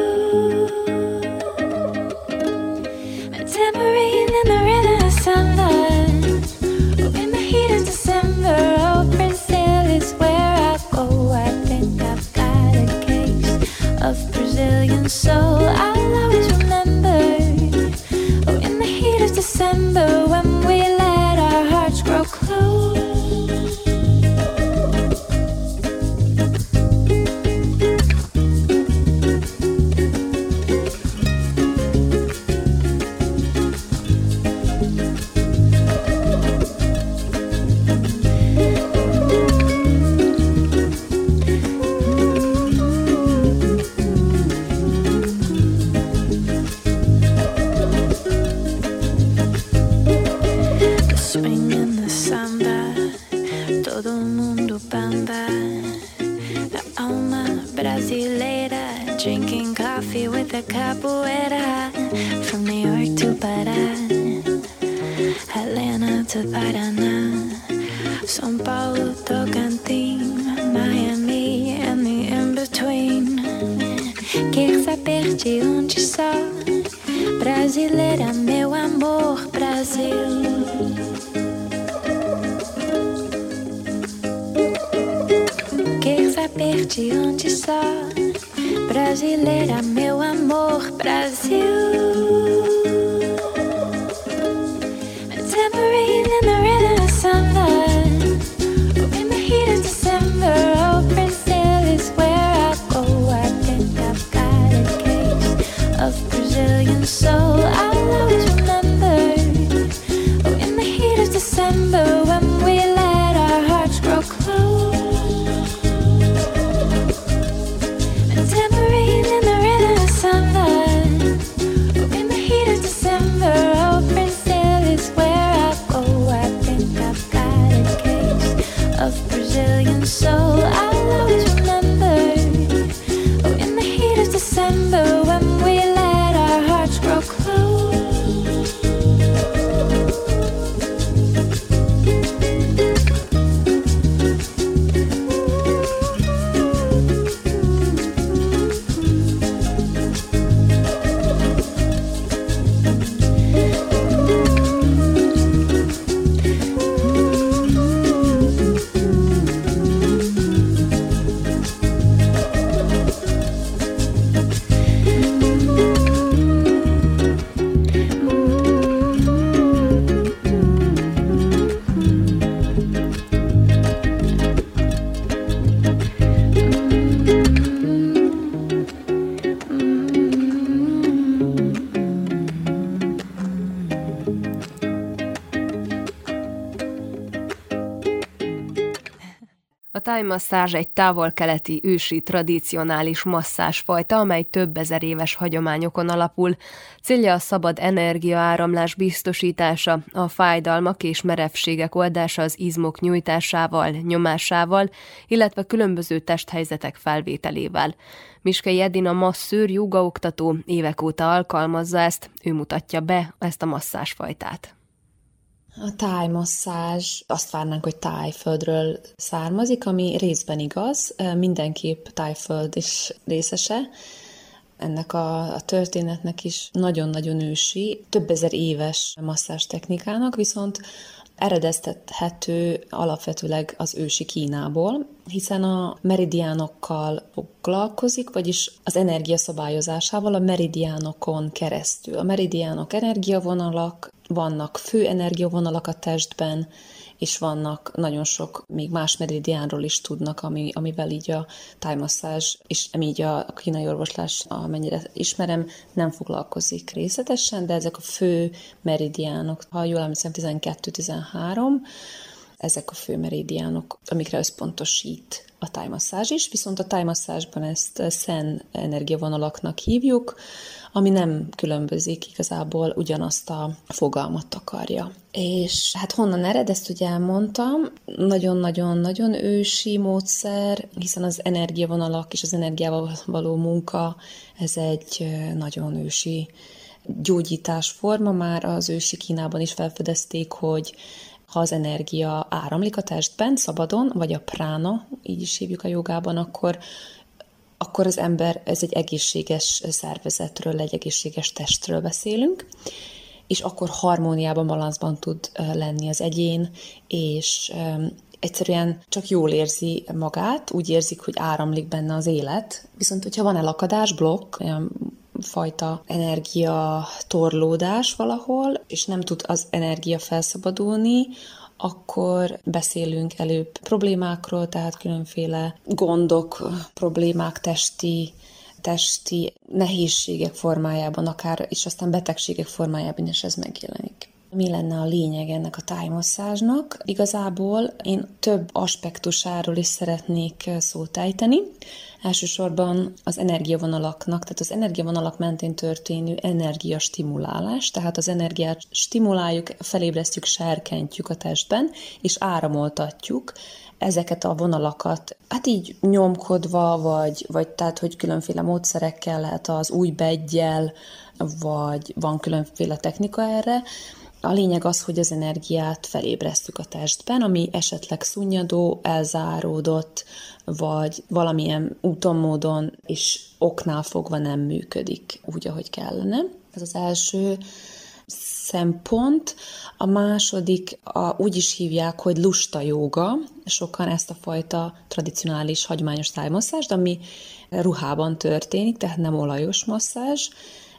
tájmasszázs egy távol-keleti ősi tradicionális masszásfajta, amely több ezer éves hagyományokon alapul. Célja a szabad energiaáramlás biztosítása, a fájdalmak és merevségek oldása az izmok nyújtásával, nyomásával, illetve különböző testhelyzetek felvételével. Miskei Edina masszőr, jogaoktató évek óta alkalmazza ezt, ő mutatja be ezt a masszásfajtát.
A tájmasszázs, azt várnánk, hogy tájföldről származik, ami részben igaz, mindenképp tájföld is részese. Ennek a, a történetnek is nagyon-nagyon ősi, több ezer éves masszás technikának, viszont eredeztethető alapvetőleg az ősi Kínából, hiszen a meridiánokkal foglalkozik, vagyis az energia szabályozásával a meridiánokon keresztül. A meridiánok energiavonalak, vannak fő energiavonalak a testben, és vannak nagyon sok, még más meridiánról is tudnak, ami, amivel így a tájmasszázs, és így a, kínai orvoslás, amennyire ismerem, nem foglalkozik részletesen, de ezek a fő meridiánok, ha jól emlékszem, 12-13, ezek a fő meridiánok, amikre összpontosít a tájmasszázs is, viszont a tájmasszázsban ezt szen energiavonalaknak hívjuk, ami nem különbözik igazából, ugyanazt a fogalmat akarja. És hát honnan ered, ezt ugye elmondtam, nagyon-nagyon-nagyon ősi módszer, hiszen az energiavonalak és az energiával való munka, ez egy nagyon ősi gyógyítás forma, már az ősi Kínában is felfedezték, hogy ha az energia áramlik a testben, szabadon, vagy a prána, így is hívjuk a jogában, akkor akkor az ember, ez egy egészséges szervezetről, egy egészséges testről beszélünk, és akkor harmóniában, balanszban tud lenni az egyén, és egyszerűen csak jól érzi magát, úgy érzik, hogy áramlik benne az élet. Viszont, hogyha van elakadás, blokk, olyan fajta energia torlódás valahol, és nem tud az energia felszabadulni, akkor beszélünk előbb problémákról, tehát különféle gondok, problémák, testi, testi nehézségek formájában, akár és aztán betegségek formájában is ez megjelenik. Mi lenne a lényeg ennek a tájmasszázsnak? Igazából én több aspektusáról is szeretnék szót ejteni. Elsősorban az energiavonalaknak, tehát az energiavonalak mentén történő energiastimulálás, tehát az energiát stimuláljuk, felébresztjük, serkentjük a testben, és áramoltatjuk ezeket a vonalakat, hát így nyomkodva, vagy, vagy tehát, hogy különféle módszerekkel lehet az új beggyel, vagy van különféle technika erre, a lényeg az, hogy az energiát felébresztjük a testben, ami esetleg szunnyadó, elzáródott, vagy valamilyen úton, módon és oknál fogva nem működik úgy, ahogy kellene. Ez az első szempont. A második, a, úgy is hívják, hogy lusta joga. Sokan ezt a fajta tradicionális, hagyományos tájmasszást, ami ruhában történik, tehát nem olajos masszázs.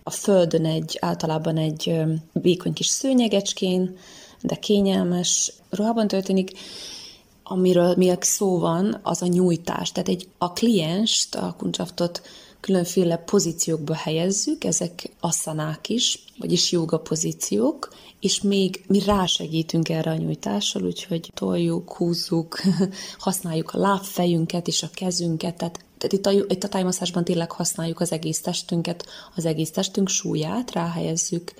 A földön egy, általában egy vékony kis szőnyegecskén, de kényelmes ruhában történik, amiről még szó van, az a nyújtás. Tehát egy, a klienst, a kuncsaftot különféle pozíciókba helyezzük, ezek asszanák is, vagyis joga pozíciók, és még mi rásegítünk erre a nyújtással, úgyhogy toljuk, húzzuk, használjuk a lábfejünket és a kezünket, tehát tehát itt a, itt a tájmasszásban tényleg használjuk az egész testünket, az egész testünk súlyát, ráhelyezzük,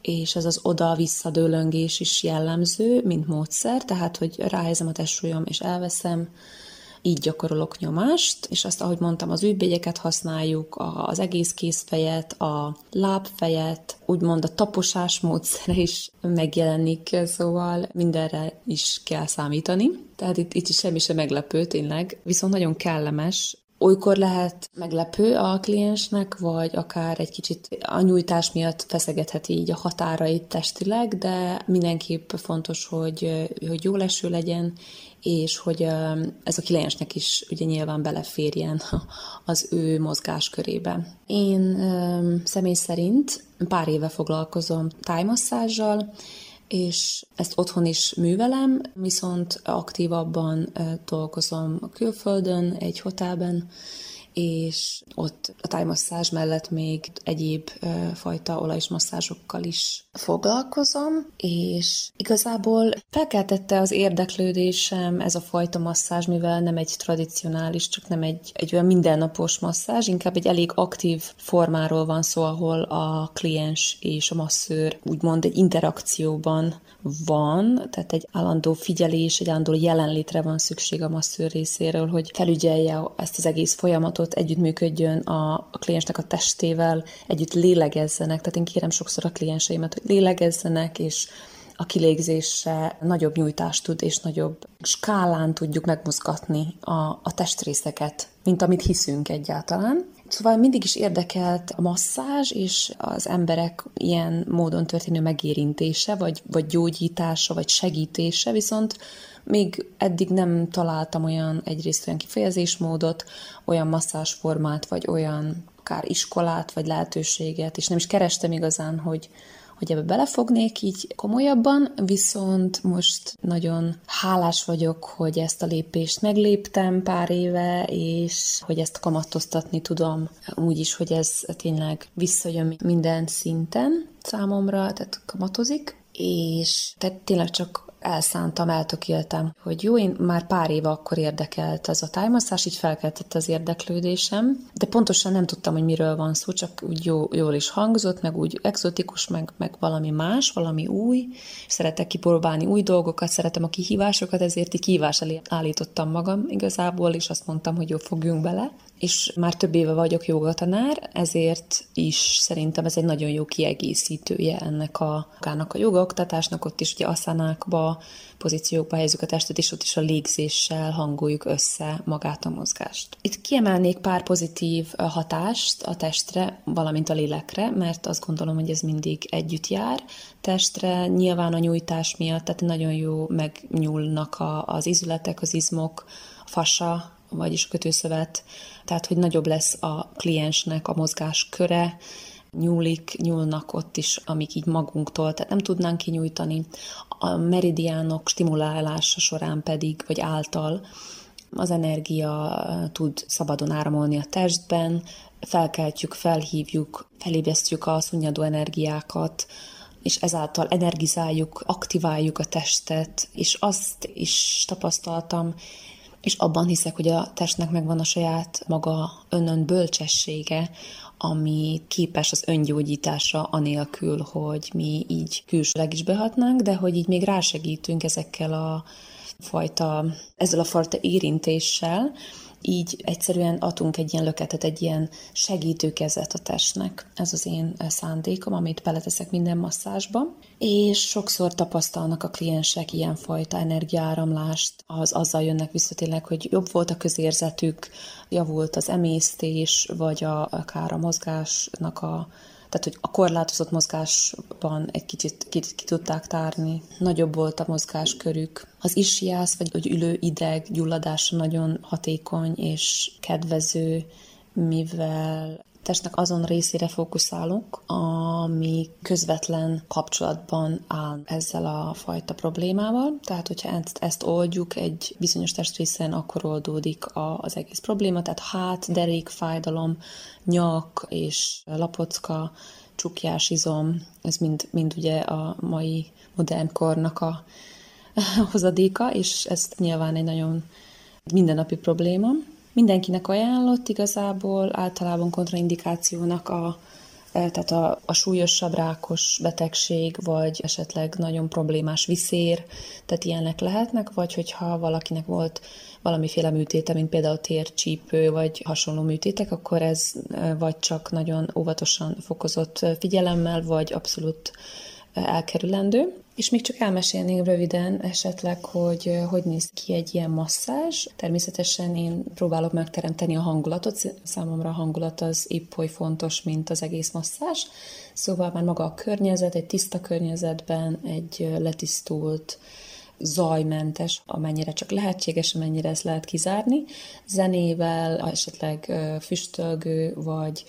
és ez az oda-vissza dőlöngés is jellemző, mint módszer, tehát, hogy ráhelyezem a testsúlyom és elveszem, így gyakorolok nyomást, és azt, ahogy mondtam, az ügyvégyeket használjuk, az egész kézfejet, a lábfejet, úgymond a taposás módszere is megjelenik, szóval mindenre is kell számítani. Tehát itt, itt is semmi sem meglepő, tényleg, viszont nagyon kellemes, Olykor lehet meglepő a kliensnek, vagy akár egy kicsit a nyújtás miatt feszegetheti így a határait testileg, de mindenképp fontos, hogy, hogy jó leső legyen, és hogy ez a kliensnek is ugye nyilván beleférjen az ő mozgáskörébe. Én személy szerint pár éve foglalkozom tájmasszázsal, és ezt otthon is művelem, viszont aktívabban dolgozom a külföldön, egy hotelben, és ott a tájmasszázs mellett még egyéb fajta olajsmasszázsokkal is foglalkozom, és igazából felkeltette az érdeklődésem ez a fajta masszázs, mivel nem egy tradicionális, csak nem egy, egy olyan mindennapos masszázs, inkább egy elég aktív formáról van szó, ahol a kliens és a masszőr úgymond egy interakcióban van, tehát egy állandó figyelés, egy állandó jelenlétre van szükség a masszőr részéről, hogy felügyelje ezt az egész folyamatot, együttműködjön a, a kliensnek a testével, együtt lélegezzenek. Tehát én kérem sokszor a klienseimet, hogy lélegezzenek, és a kilégzése nagyobb nyújtást tud, és nagyobb skálán tudjuk megmozgatni a, a testrészeket, mint amit hiszünk egyáltalán. Szóval mindig is érdekelt a masszázs és az emberek ilyen módon történő megérintése, vagy, vagy gyógyítása, vagy segítése, viszont még eddig nem találtam olyan egyrészt olyan kifejezésmódot, olyan masszázsformát, vagy olyan akár iskolát, vagy lehetőséget, és nem is kerestem igazán, hogy, hogy ebbe belefognék így komolyabban, viszont most nagyon hálás vagyok, hogy ezt a lépést megléptem pár éve, és hogy ezt kamatoztatni tudom. Úgy is, hogy ez tényleg visszajön minden szinten számomra, tehát kamatozik, és tehát tényleg csak elszántam, eltökéltem, hogy jó, én már pár éve akkor érdekelt ez a tájmasszás, így felkeltett az érdeklődésem, de pontosan nem tudtam, hogy miről van szó, csak úgy jó, jól is hangzott, meg úgy exotikus, meg, meg valami más, valami új. Szeretek kipróbálni új dolgokat, szeretem a kihívásokat, ezért így kihívás elé állítottam magam igazából, és azt mondtam, hogy jó, fogjunk bele és már több éve vagyok jogatanár, ezért is szerintem ez egy nagyon jó kiegészítője ennek a, a jogaoktatásnak, ott is ugye aszanákba, pozíciókba helyezzük a testet, és ott is a légzéssel hangoljuk össze magát a mozgást. Itt kiemelnék pár pozitív hatást a testre, valamint a lélekre, mert azt gondolom, hogy ez mindig együtt jár. Testre nyilván a nyújtás miatt, tehát nagyon jó megnyúlnak a, az izületek, az izmok, a fasa, vagyis a kötőszövet, tehát hogy nagyobb lesz a kliensnek a mozgás köre, nyúlik, nyúlnak ott is, amik így magunktól, tehát nem tudnánk kinyújtani. A meridiánok stimulálása során pedig, vagy által az energia tud szabadon áramolni a testben, felkeltjük, felhívjuk, felébresztjük a szunnyadó energiákat, és ezáltal energizáljuk, aktiváljuk a testet, és azt is tapasztaltam, és abban hiszek, hogy a testnek megvan a saját maga önön bölcsessége, ami képes az öngyógyításra anélkül, hogy mi így külsőleg is behatnánk, de hogy így még rásegítünk ezekkel a fajta, ezzel a fajta érintéssel, így egyszerűen adunk egy ilyen löketet, egy ilyen segítőkezet a testnek. Ez az én szándékom, amit beleteszek minden masszásba. És sokszor tapasztalnak a kliensek ilyenfajta energiáramlást, az azzal jönnek vissza tényleg, hogy jobb volt a közérzetük, javult az emésztés, vagy a, akár a mozgásnak a tehát hogy a korlátozott mozgásban egy kicsit, kicsit ki tudták tárni. Nagyobb volt a mozgáskörük. Az isjász, vagy, vagy ülő ideg gyulladása nagyon hatékony és kedvező, mivel testnek azon részére fókuszálunk, ami közvetlen kapcsolatban áll ezzel a fajta problémával. Tehát, hogyha ezt, ezt oldjuk egy bizonyos testrészen, akkor oldódik a, az egész probléma. Tehát hát, derék, fájdalom, nyak és lapocka, csukjás izom, ez mind, mind ugye a mai modern kornak a hozadéka, és ez nyilván egy nagyon mindennapi probléma. Mindenkinek ajánlott igazából általában kontraindikációnak a, e, tehát a, a súlyosabb rákos betegség, vagy esetleg nagyon problémás viszér, tehát ilyenek lehetnek, vagy hogyha valakinek volt valamiféle műtéte, mint például tércsípő, vagy hasonló műtétek, akkor ez e, vagy csak nagyon óvatosan fokozott figyelemmel, vagy abszolút elkerülendő. És még csak elmesélném röviden esetleg, hogy hogy néz ki egy ilyen masszázs. Természetesen én próbálok megteremteni a hangulatot, számomra a hangulat az épp oly fontos, mint az egész masszázs. Szóval már maga a környezet, egy tiszta környezetben, egy letisztult, zajmentes, amennyire csak lehetséges, amennyire ezt lehet kizárni, zenével, esetleg füstölgő, vagy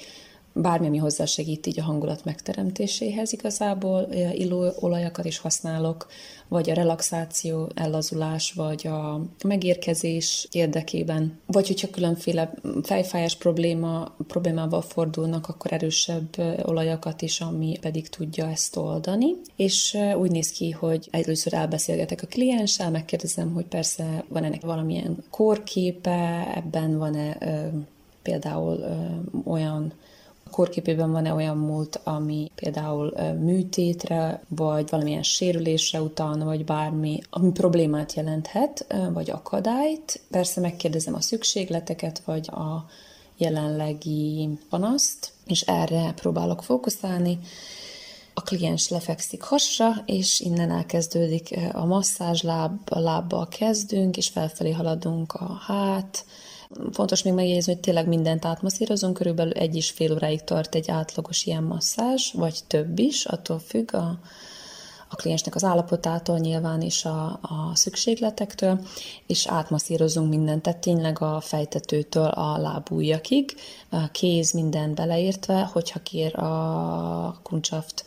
bármi, ami hozzásegít így a hangulat megteremtéséhez igazából, illóolajakat is használok, vagy a relaxáció, ellazulás, vagy a megérkezés érdekében, vagy hogyha különféle fejfájás probléma, problémával fordulnak, akkor erősebb olajakat is, ami pedig tudja ezt oldani. És úgy néz ki, hogy először elbeszélgetek a klienssel, megkérdezem, hogy persze van ennek valamilyen kórképe, ebben van-e például olyan korképében van-e olyan múlt, ami például műtétre, vagy valamilyen sérülésre utalna, vagy bármi, ami problémát jelenthet, vagy akadályt. Persze megkérdezem a szükségleteket, vagy a jelenlegi panaszt, és erre próbálok fókuszálni. A kliens lefekszik hasra, és innen elkezdődik a masszázs, láb, a lábbal kezdünk, és felfelé haladunk a hát, Fontos még megjegyezni, hogy tényleg mindent átmasszírozunk, körülbelül egy és fél óráig tart egy átlagos ilyen masszázs, vagy több is, attól függ a, a kliensnek az állapotától nyilván is a, a szükségletektől, és átmasszírozunk mindent, tehát tényleg a fejtetőtől a lábújakig, a kéz minden beleértve, hogyha kér a kuncsaft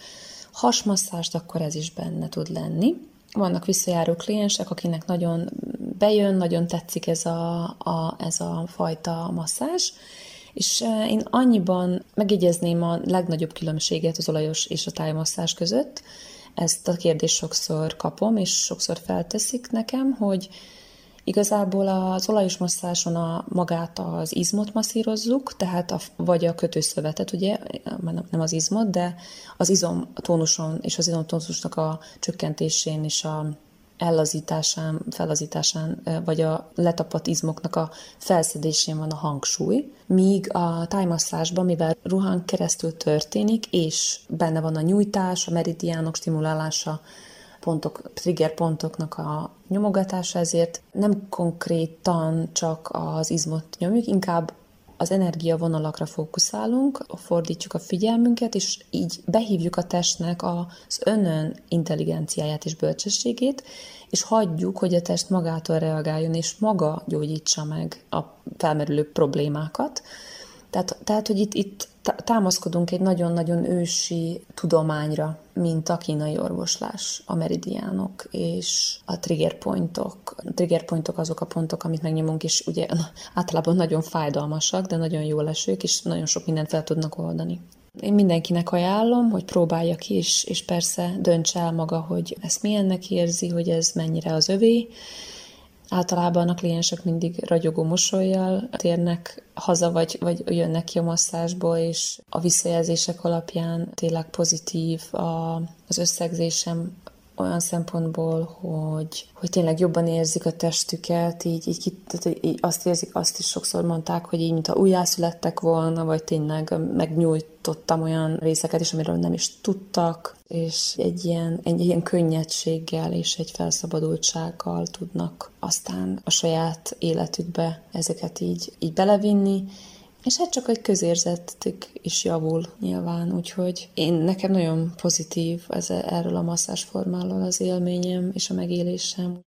hasmasszást, akkor ez is benne tud lenni. Vannak visszajáró kliensek, akinek nagyon bejön, nagyon tetszik ez a, a, ez a fajta masszázs, és e, én annyiban megjegyezném a legnagyobb különbséget az olajos és a tájmasszázs között. Ezt a kérdést sokszor kapom, és sokszor felteszik nekem, hogy Igazából az olajos masszáson a magát az izmot masszírozzuk, tehát a, vagy a kötőszövetet, ugye, nem az izmot, de az izom tónuson és az izomtónusnak a csökkentésén és a ellazításán, felazításán, vagy a letapadt izmoknak a felszedésén van a hangsúly, míg a tájmasszásban, mivel ruhán keresztül történik, és benne van a nyújtás, a meridiánok stimulálása, pontok, trigger pontoknak a nyomogatása, ezért nem konkrétan csak az izmot nyomjuk, inkább az energiavonalakra fókuszálunk, fordítjuk a figyelmünket, és így behívjuk a testnek az önön intelligenciáját és bölcsességét, és hagyjuk, hogy a test magától reagáljon, és maga gyógyítsa meg a felmerülő problémákat. Tehát, tehát hogy itt, itt támaszkodunk egy nagyon-nagyon ősi tudományra, mint a kínai orvoslás, a meridiánok és a trigger pointok. A trigger pointok azok a pontok, amit megnyomunk, és ugye általában nagyon fájdalmasak, de nagyon jó lesők, és nagyon sok mindent fel tudnak oldani. Én mindenkinek ajánlom, hogy próbálja ki, és, és persze döntse el maga, hogy ezt milyennek érzi, hogy ez mennyire az övé, Általában a kliensek mindig ragyogó mosolyjal térnek haza, vagy, vagy jönnek ki a masszásból, és a visszajelzések alapján tényleg pozitív a, az összegzésem olyan szempontból, hogy, hogy tényleg jobban érzik a testüket, így, így, tehát így azt érzik, azt is sokszor mondták, hogy így, mint ha újjászülettek volna, vagy tényleg megnyújtottam olyan részeket is, amiről nem is tudtak, és egy ilyen, egy ilyen könnyedséggel és egy felszabadultsággal tudnak aztán a saját életükbe ezeket így, így belevinni, És hát csak egy közérzetük is javul nyilván, úgyhogy én nekem nagyon pozitív ez, erről a masszásformáról az élményem és a megélésem.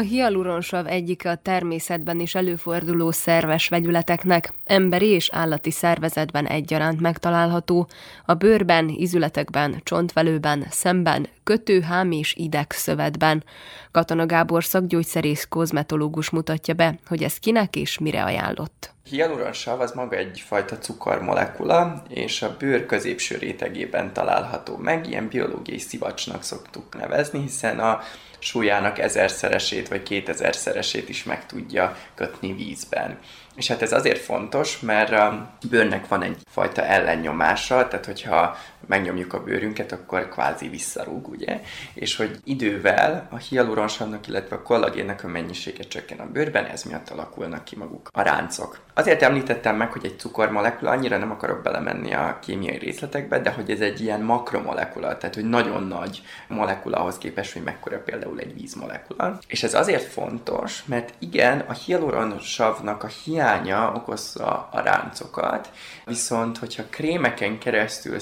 Hialuronsav egyike a természetben is előforduló szerves vegyületeknek, emberi és állati szervezetben egyaránt megtalálható, a bőrben, izületekben, csontvelőben, szemben, kötőhám és idegszövetben. Katona Gábor szakgyógyszerész kozmetológus mutatja be, hogy ez kinek és mire ajánlott.
Hialuronsav az maga egyfajta cukormolekula, és a bőr középső rétegében található meg, ilyen biológiai szivacsnak szoktuk nevezni, hiszen a súlyának ezerszeresét vagy kétezerszeresét is meg tudja kötni vízben. És hát ez azért fontos, mert a bőrnek van egyfajta ellennyomása, tehát hogyha megnyomjuk a bőrünket, akkor kvázi visszarúg, ugye? És hogy idővel a hialuronsavnak, illetve a kollagénnek a mennyisége csökken a bőrben, ez miatt alakulnak ki maguk a ráncok. Azért említettem meg, hogy egy cukormolekula, annyira nem akarok belemenni a kémiai részletekbe, de hogy ez egy ilyen makromolekula, tehát hogy nagyon nagy molekula ahhoz képest, hogy mekkora például egy vízmolekula. És ez azért fontos, mert igen, a hialuronsavnak a hiánya okozza a ráncokat, viszont hogyha krémeken keresztül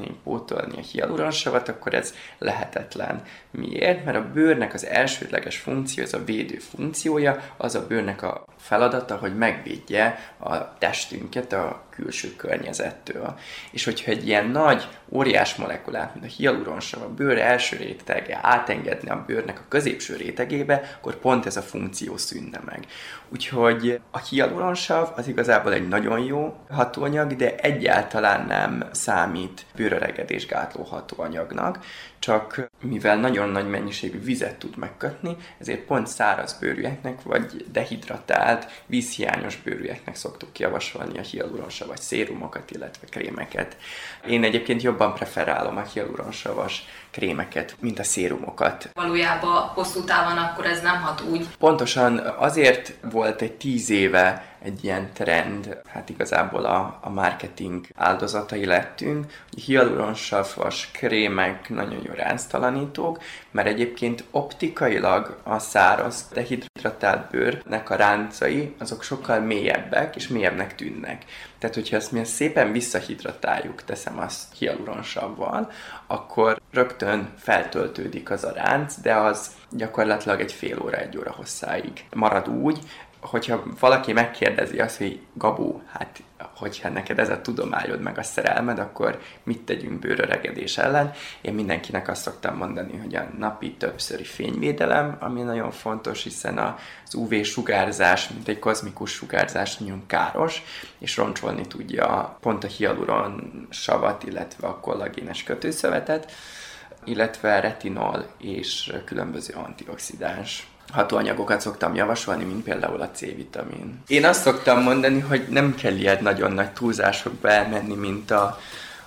szeretnénk pótolni a hialuronsavat, akkor ez lehetetlen. Miért? Mert a bőrnek az elsődleges funkció, ez a védő funkciója, az a bőrnek a feladata, hogy megvédje a testünket a külső környezettől. És hogyha egy ilyen nagy, óriás molekulát, mint a hialuronsav, a bőr első rétege átengedne a bőrnek a középső rétegébe, akkor pont ez a funkció szűnne meg. Úgyhogy a hialuronsav az igazából egy nagyon jó hatóanyag, de egyáltalán nem számít bőröregedés gátló hatóanyagnak, csak mivel nagyon nagy mennyiségű vizet tud megkötni, ezért pont száraz bőrűeknek vagy dehidratált, vízhiányos bőrűeknek szoktuk javasolni a hialuronsav vagy szérumokat, illetve krémeket. Én egyébként jobban preferálom a hialuronsavas krémeket, mint a szérumokat.
Valójában hosszú távon akkor ez nem hat úgy.
Pontosan azért volt egy tíz éve egy ilyen trend, hát igazából a, a marketing áldozatai lettünk, hialuronsavas krémek nagyon jó ránctalanítók, mert egyébként optikailag a száraz, dehidratált bőrnek a ráncai, azok sokkal mélyebbek, és mélyebbnek tűnnek. Tehát, hogyha ezt mi szépen visszahidratáljuk, teszem azt hialuronsavval, akkor rögtön feltöltődik az a ránc, de az gyakorlatilag egy fél óra, egy óra hosszáig marad úgy, hogyha valaki megkérdezi azt, hogy Gabó, hát hogyha neked ez a tudományod meg a szerelmed, akkor mit tegyünk bőröregedés ellen? Én mindenkinek azt szoktam mondani, hogy a napi többszöri fényvédelem, ami nagyon fontos, hiszen az UV-sugárzás, mint egy kozmikus sugárzás nagyon káros, és roncsolni tudja pont a hialuron savat, illetve a kollagénes kötőszövetet, illetve retinol és különböző antioxidáns hatóanyagokat szoktam javasolni, mint például a C-vitamin. Én azt szoktam mondani, hogy nem kell ilyen nagyon nagy túlzásokba elmenni, mint a,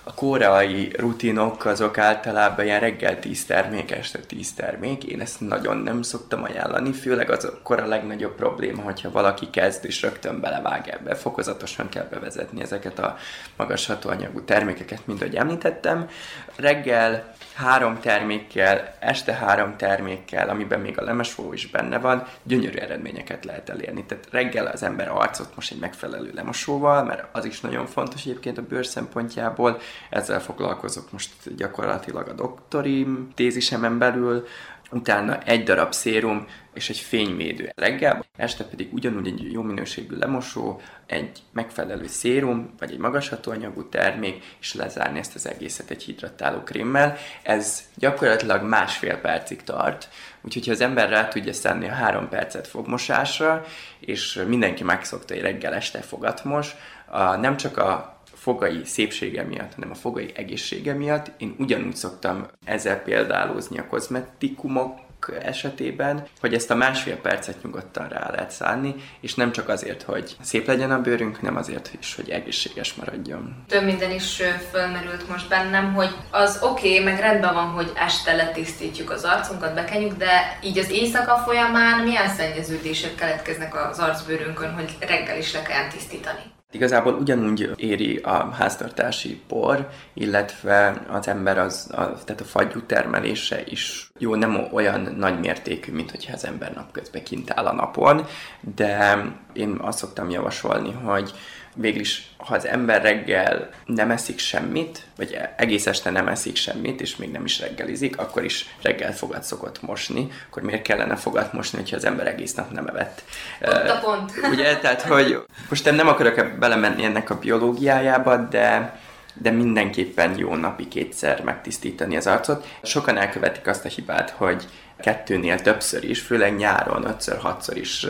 a koreai rutinok azok általában ilyen reggel 10 termék, este 10 termék. Én ezt nagyon nem szoktam ajánlani, főleg akkor a legnagyobb probléma, hogyha valaki kezd és rögtön belevág ebbe. Fokozatosan kell bevezetni ezeket a magas hatóanyagú termékeket, mint ahogy említettem. Reggel három termékkel, este három termékkel, amiben még a lemesó is benne van, gyönyörű eredményeket lehet elérni. Tehát reggel az ember arcot most egy megfelelő lemosóval, mert az is nagyon fontos egyébként a bőr szempontjából, ezzel foglalkozok most gyakorlatilag a doktori tézisemen belül, utána egy darab szérum és egy fényvédő reggel, este pedig ugyanúgy egy jó minőségű lemosó, egy megfelelő szérum, vagy egy magas hatóanyagú termék, és lezárni ezt az egészet egy hidratáló krémmel. Ez gyakorlatilag másfél percig tart, úgyhogy ha az ember rá tudja szenni a három percet fogmosásra, és mindenki megszokta, hogy reggel este fogat mos, a, nem csak a fogai szépsége miatt, hanem a fogai egészsége miatt. Én ugyanúgy szoktam ezzel példálózni a kozmetikumok esetében, hogy ezt a másfél percet nyugodtan rá lehet szállni, és nem csak azért, hogy szép legyen a bőrünk, hanem azért is, hogy egészséges maradjon.
Több minden is fölmerült most bennem, hogy az oké, okay, meg rendben van, hogy este letisztítjuk az arcunkat, bekenjük, de így az éjszaka folyamán milyen szennyeződések keletkeznek az arcbőrünkön, hogy reggel is le kell tisztítani?
Igazából ugyanúgy éri a háztartási por, illetve az ember, az, a, tehát a fagyú termelése is jó, nem olyan nagy mértékű, mint hogyha az ember napközben kint áll a napon, de én azt szoktam javasolni, hogy végül is, ha az ember reggel nem eszik semmit, vagy egész este nem eszik semmit, és még nem is reggelizik, akkor is reggel fogat szokott mosni, akkor miért kellene fogat mosni, hogyha az ember egész nap nem evett?
Ott a pont.
Ugye, tehát, hogy most nem akarok belemenni ennek a biológiájába, de de mindenképpen jó napi kétszer megtisztítani az arcot. Sokan elkövetik azt a hibát, hogy kettőnél többször is, főleg nyáron ötször, hatszor is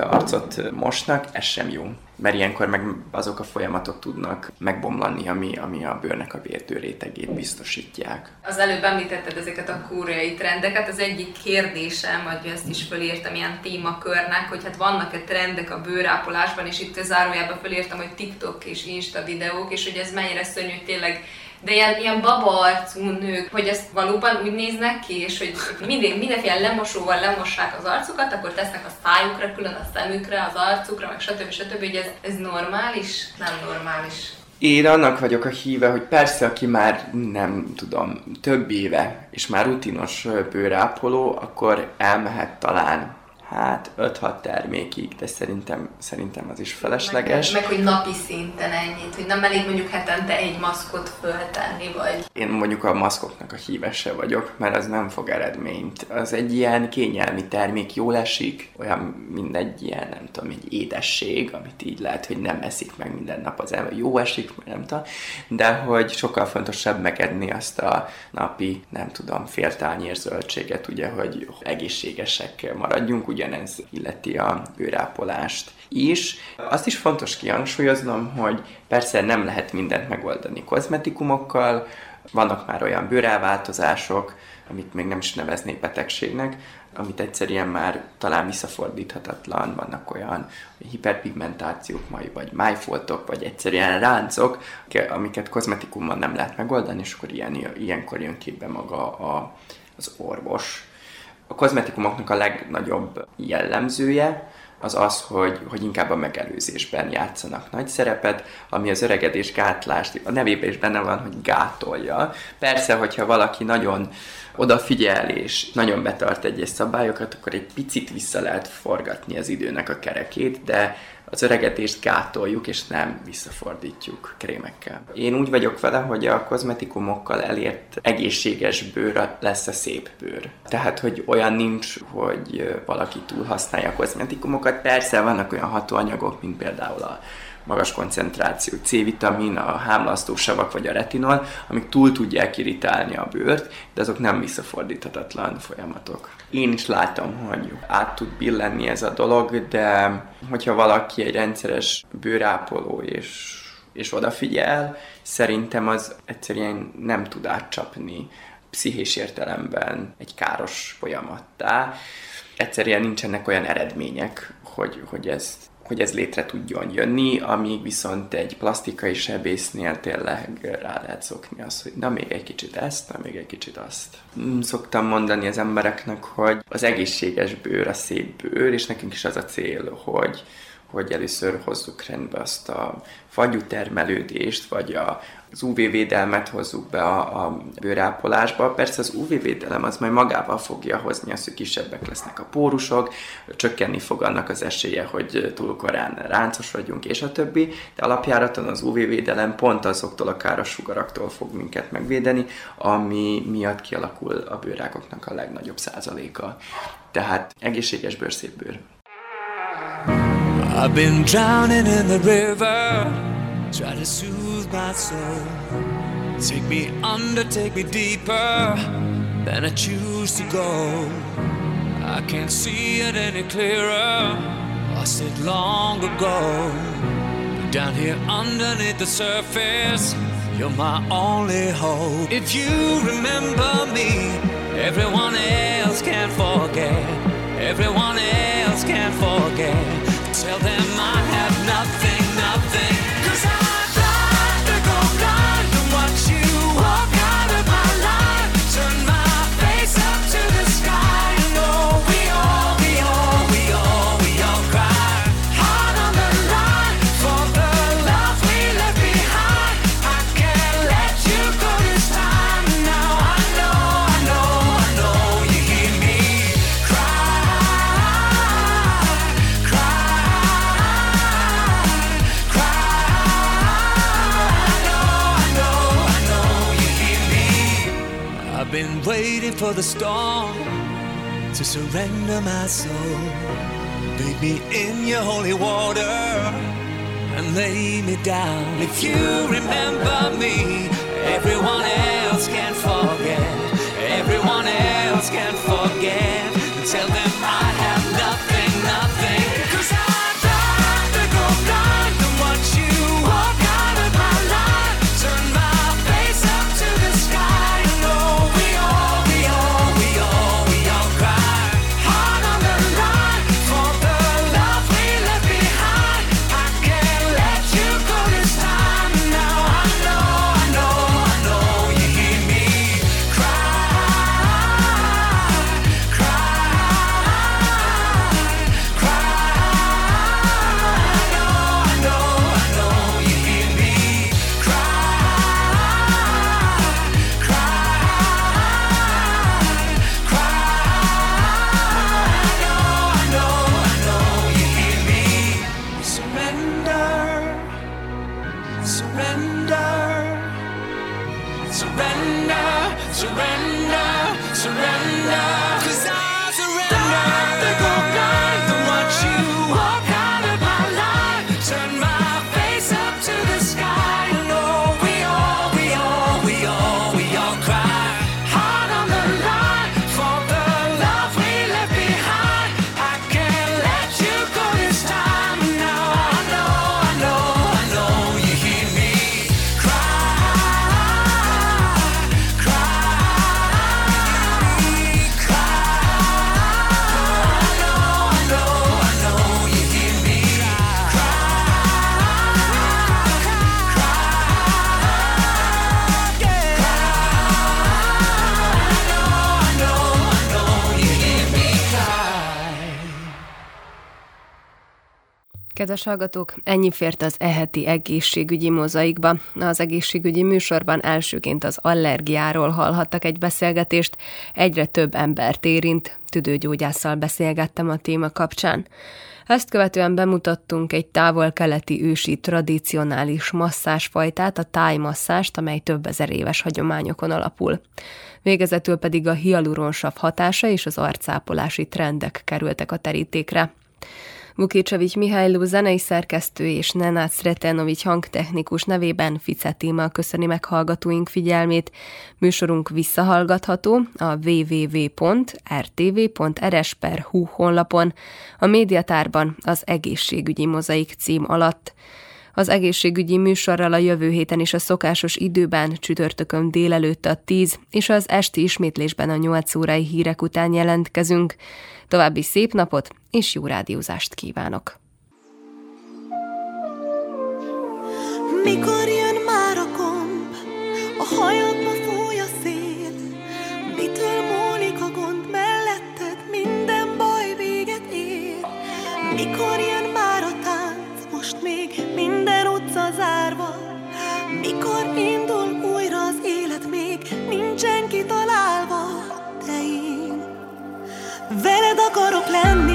arcot mosnak, ez sem jó. Mert ilyenkor meg azok a folyamatok tudnak megbomlani, ami, ami a bőrnek a vérdő rétegét biztosítják.
Az előbb említetted ezeket a kóreai trendeket. Az egyik kérdésem, vagy ezt is fölírtam ilyen témakörnek, hogy hát vannak-e trendek a bőrápolásban, és itt zárójában fölírtam, hogy TikTok és Insta videók, és hogy ez mennyire szörnyű, hogy tényleg de ilyen, ilyen babaarcú nők, hogy ezt valóban úgy néznek ki, és hogy mindig, mindenféle lemosóval lemossák az arcukat, akkor tesznek a szájukra, külön a szemükre, az arcukra, meg stb. stb. hogy ez, ez normális? Nem normális.
Én annak vagyok a híve, hogy persze, aki már nem tudom, több éve, és már rutinos bőrápoló, akkor elmehet talán Hát 5-6 termékig, de szerintem, szerintem az is felesleges.
Meg, meg, hogy napi szinten ennyit, hogy nem elég mondjuk hetente egy maszkot föltenni, vagy...
Én mondjuk a maszkoknak a hívese vagyok, mert az nem fog eredményt. Az egy ilyen kényelmi termék, jól esik, olyan mint egy ilyen, nem tudom, egy édesség, amit így lehet, hogy nem eszik meg minden nap az ember. Jó esik, nem tudom, de hogy sokkal fontosabb megedni azt a napi, nem tudom, fél tányér zöldséget, ugye, hogy egészségesek maradjunk, ugye ugyanez illeti a bőrápolást is. Azt is fontos kihangsúlyoznom, hogy persze nem lehet mindent megoldani kozmetikumokkal, vannak már olyan bőrelváltozások, amit még nem is neveznék betegségnek, amit egyszerűen már talán visszafordíthatatlan, vannak olyan hiperpigmentációk, majd, vagy májfoltok, vagy egyszerűen ráncok, amiket kozmetikummal nem lehet megoldani, és akkor ilyen, ilyenkor jön képbe maga a, az orvos. A kozmetikumoknak a legnagyobb jellemzője az az, hogy, hogy inkább a megelőzésben játszanak nagy szerepet, ami az öregedés gátlást, a nevében is benne van, hogy gátolja. Persze, hogyha valaki nagyon odafigyel és nagyon betart egyes szabályokat, akkor egy picit vissza lehet forgatni az időnek a kerekét, de az öregedést gátoljuk, és nem visszafordítjuk krémekkel. Én úgy vagyok vele, hogy a kozmetikumokkal elért egészséges bőr lesz a szép bőr. Tehát, hogy olyan nincs, hogy valaki túl használja a kozmetikumokat. Persze vannak olyan hatóanyagok, mint például a magas koncentráció C-vitamin, a hámlasztósavak vagy a retinol, amik túl tudják irritálni a bőrt, de azok nem visszafordíthatatlan folyamatok. Én is látom, hogy át tud billenni ez a dolog, de hogyha valaki egy rendszeres bőrápoló és és odafigyel, szerintem az egyszerűen nem tud átcsapni pszichés értelemben egy káros folyamattá. Egyszerűen nincsenek olyan eredmények, hogy, hogy ezt hogy ez létre tudjon jönni, amíg viszont egy plastikai sebésznél tényleg rá lehet szokni azt, hogy na még egy kicsit ezt, na még egy kicsit azt. Mm, szoktam mondani az embereknek, hogy az egészséges bőr a szép bőr, és nekünk is az a cél, hogy, hogy először hozzuk rendbe azt a fagyú termelődést, vagy a, az UV-védelmet hozzuk be a, a bőrápolásba. Persze az UV-védelem az majd magával fogja hozni azt, hogy kisebbek lesznek a pórusok, csökkenni fog annak az esélye, hogy túl korán ráncos vagyunk, és a többi, de alapjáraton az UV-védelem pont azoktól a káros sugaraktól fog minket megvédeni, ami miatt kialakul a bőrákoknak a legnagyobb százaléka. Tehát egészséges bőr, szép bőr. I've been drowning in the river, try to soothe my soul. Take me under, take me deeper than I choose to go. I can't see it any clearer, lost it long ago. Down here underneath the surface, you're my only hope. If you remember me, everyone else can forget. Everyone else can forget. For the storm to surrender my soul. Bathe me in your holy water and lay me down. If you remember me, everyone else can forget. Everyone else can forget. Tell
Kedves hallgatók, ennyi fért az eheti egészségügyi mozaikba. Az egészségügyi műsorban elsőként az allergiáról hallhattak egy beszélgetést, egyre több embert érint, tüdőgyógyásszal beszélgettem a téma kapcsán. Ezt követően bemutattunk egy távol-keleti ősi tradicionális masszásfajtát, a tájmasszást, amely több ezer éves hagyományokon alapul. Végezetül pedig a hialuronsav hatása és az arcápolási trendek kerültek a terítékre. Vukicsevics Mihályló zenei szerkesztő és Nenát Sretenovics hangtechnikus nevében Fice Téma köszöni meg hallgatóink figyelmét. Műsorunk visszahallgatható a www.rtv.rs.hu honlapon, a médiatárban az egészségügyi mozaik cím alatt. Az egészségügyi műsorral a jövő héten is a szokásos időben csütörtökön délelőtt a 10 és az esti ismétlésben a 8 órai hírek után jelentkezünk. További szép napot és jó rádiózást kívánok!
Mikor jön már a komp, a hajadba fúj a szél, mitől múlik a gond melletted, minden baj véget ér. Mikor jön már a tánc, most még minden utca zárva, mikor indul akarok lenni,